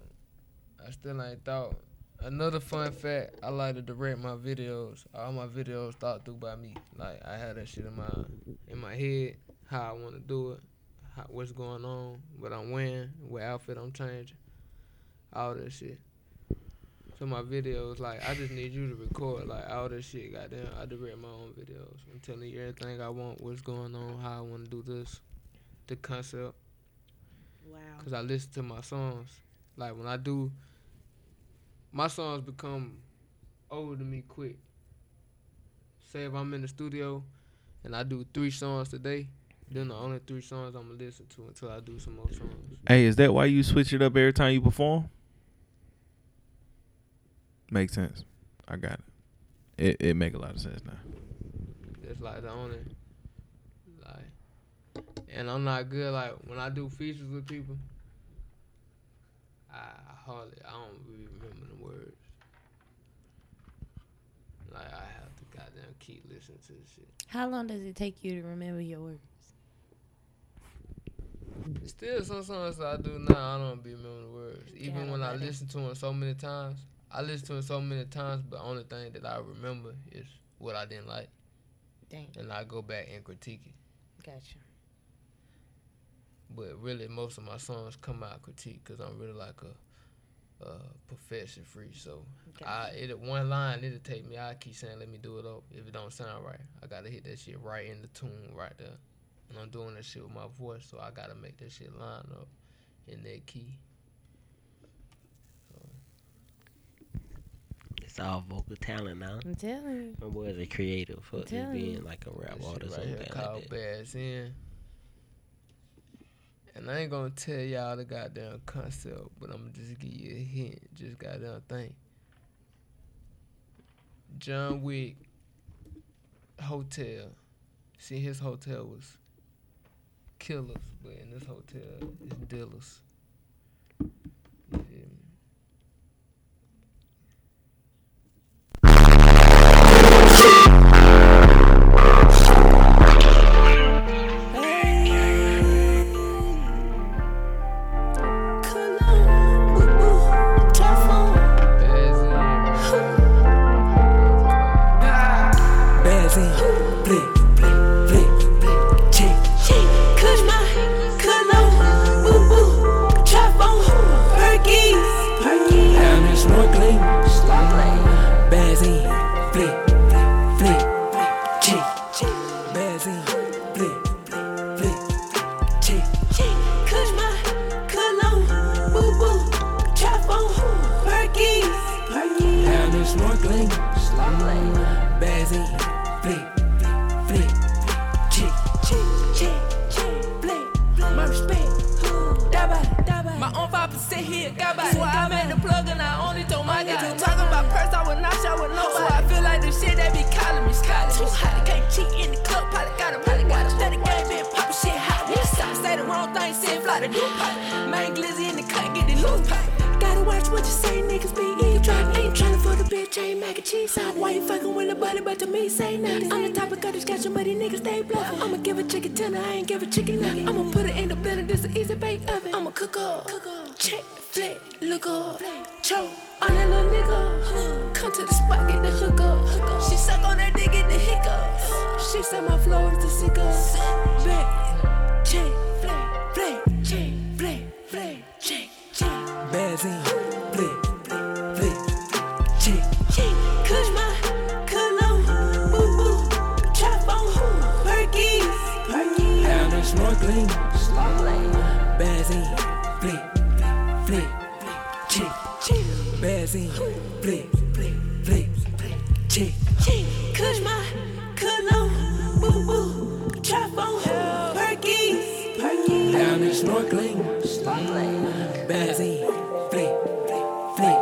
I still ain't thought. Another fun fact, I like to direct my videos. All my videos thought through by me. Like I had that shit in my in my head, how I want to do it, how, what's going on, what I'm wearing, what outfit I'm changing, all that shit. So my videos, like I just need you to record like all that shit. Goddamn, I direct my own videos. I'm telling you everything I want, what's going on, how I want to do this, the concept. Wow. Cause I listen to my songs. Like when I do, my songs become old to me quick. Say if I'm in the studio and I do three songs today, then the only three songs I'm gonna listen to until I do some more songs. Hey, is that why you switch it up every time you perform? Makes sense. I got it. It it make a lot of sense now. That's like the only like and I'm not good like when I do features with people I, I hardly I don't really remember the words. Like I have to goddamn keep listening to the shit. How long does it take you to remember your words? Still some songs I do now I don't be remember the words. Even Gotta when I it. listen to them so many times. I listen to them so many times but the only thing that I remember is what I didn't like. Dang, And I go back and critique it. gotcha. but really most of my songs come out critique because I'm really like a, a profession free. So I it one line it'll take me. I keep saying let me do it up. If it don't sound right, I gotta hit that shit right in the tune right there. And I'm doing that shit with my voice, so I gotta make that shit line up in that key. It's all vocal talent now. I'm telling you. My boys are creative. Fuck just telling being like a rap That shit artist or right here anything called like that. Bad Sin. And I ain't gonna tell y'all the goddamn concept, but I'm gonna just give you a hint. Just goddamn thing. John Wick hotel. See, his hotel was killers, but in this hotel, it's dealers. I'm in snorkeling, snorkeling. Bazin, flip, flip, check, check. Bazin, flip, flip, flip, check, check. Kush my cologne, boo boo, trap on, Perkies, Perkies. I'm in snorkeling, snorkeling. Bazin, flip, flip,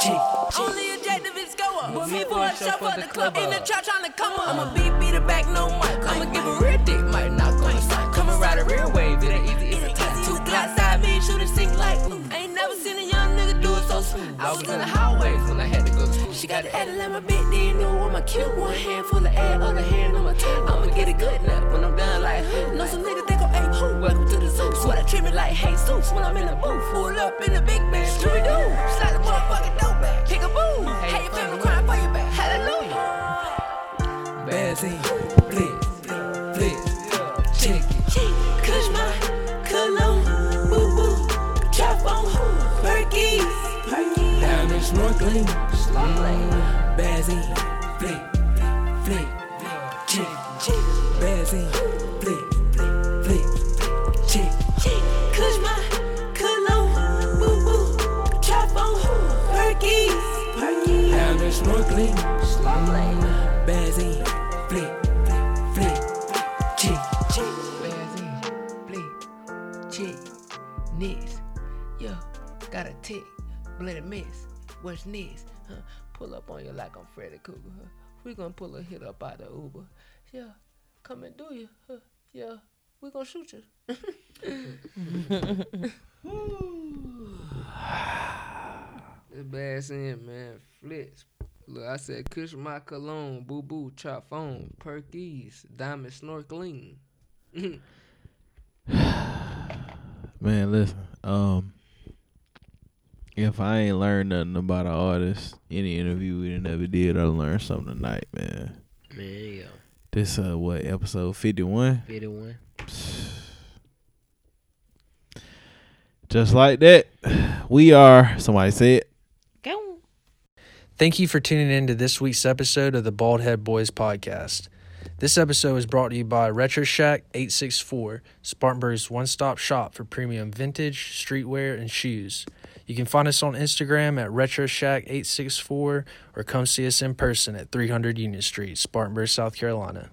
check. Only objective is go up. But me for a shot for the club. In the trap tryna come up. I'ma beat, beat it back, no mic. I'ma give a shoot it like. Ain't never seen a young nigga do it so smooth. I was in the highways when I had to go to school. She got the head like my then you know I'm a cute one hand full of air, other hand on my toe. I'ma get a good nut when I'm done like? Know some niggas they gon' ape who? Welcome to the zoo. Swear I treat me like Jesus when I'm in the booth. Pull up in the big man, Scooby Doo. Slide the motherfucking dope back, kick a boo. Hey, your family crying snorkeling. Bazin, flick, flip, check, check. Bazin, flick, flip, check, check. Kush my cologne, boo boo, trap on, Perkies, Perkies. I'm in snorkeling, snorkeling. Bazin, flip, flip, check, check. Bazin, flip, check, next. Yo, got a tick, blend a miss. What's next? Huh? Pull up on you like I'm Freddy Krueger. Huh? We gonna pull a hit up out of Uber. Yeah, come and do you. Huh? Yeah, we gonna shoot you. The bass in, man. Flicks. Look, I said Kush my cologne, boo boo, chop phone, perkies, diamond snorkeling. Man, listen. Um, if I ain't learned nothing about an artist, any interview we done ever did, I learned something tonight, man. Man, yo. This uh, what episode fifty one? 51. Just like that, we are. Somebody said. Go. Thank you for tuning in to this week's episode of the Bald Head Boys podcast. This episode is brought to you by Retro Shack 864, Spartanburg's one stop shop for premium vintage, streetwear, and shoes. You can find us on Instagram at Retro Shack 864 or come see us in person at 300 Union Street, Spartanburg, South Carolina.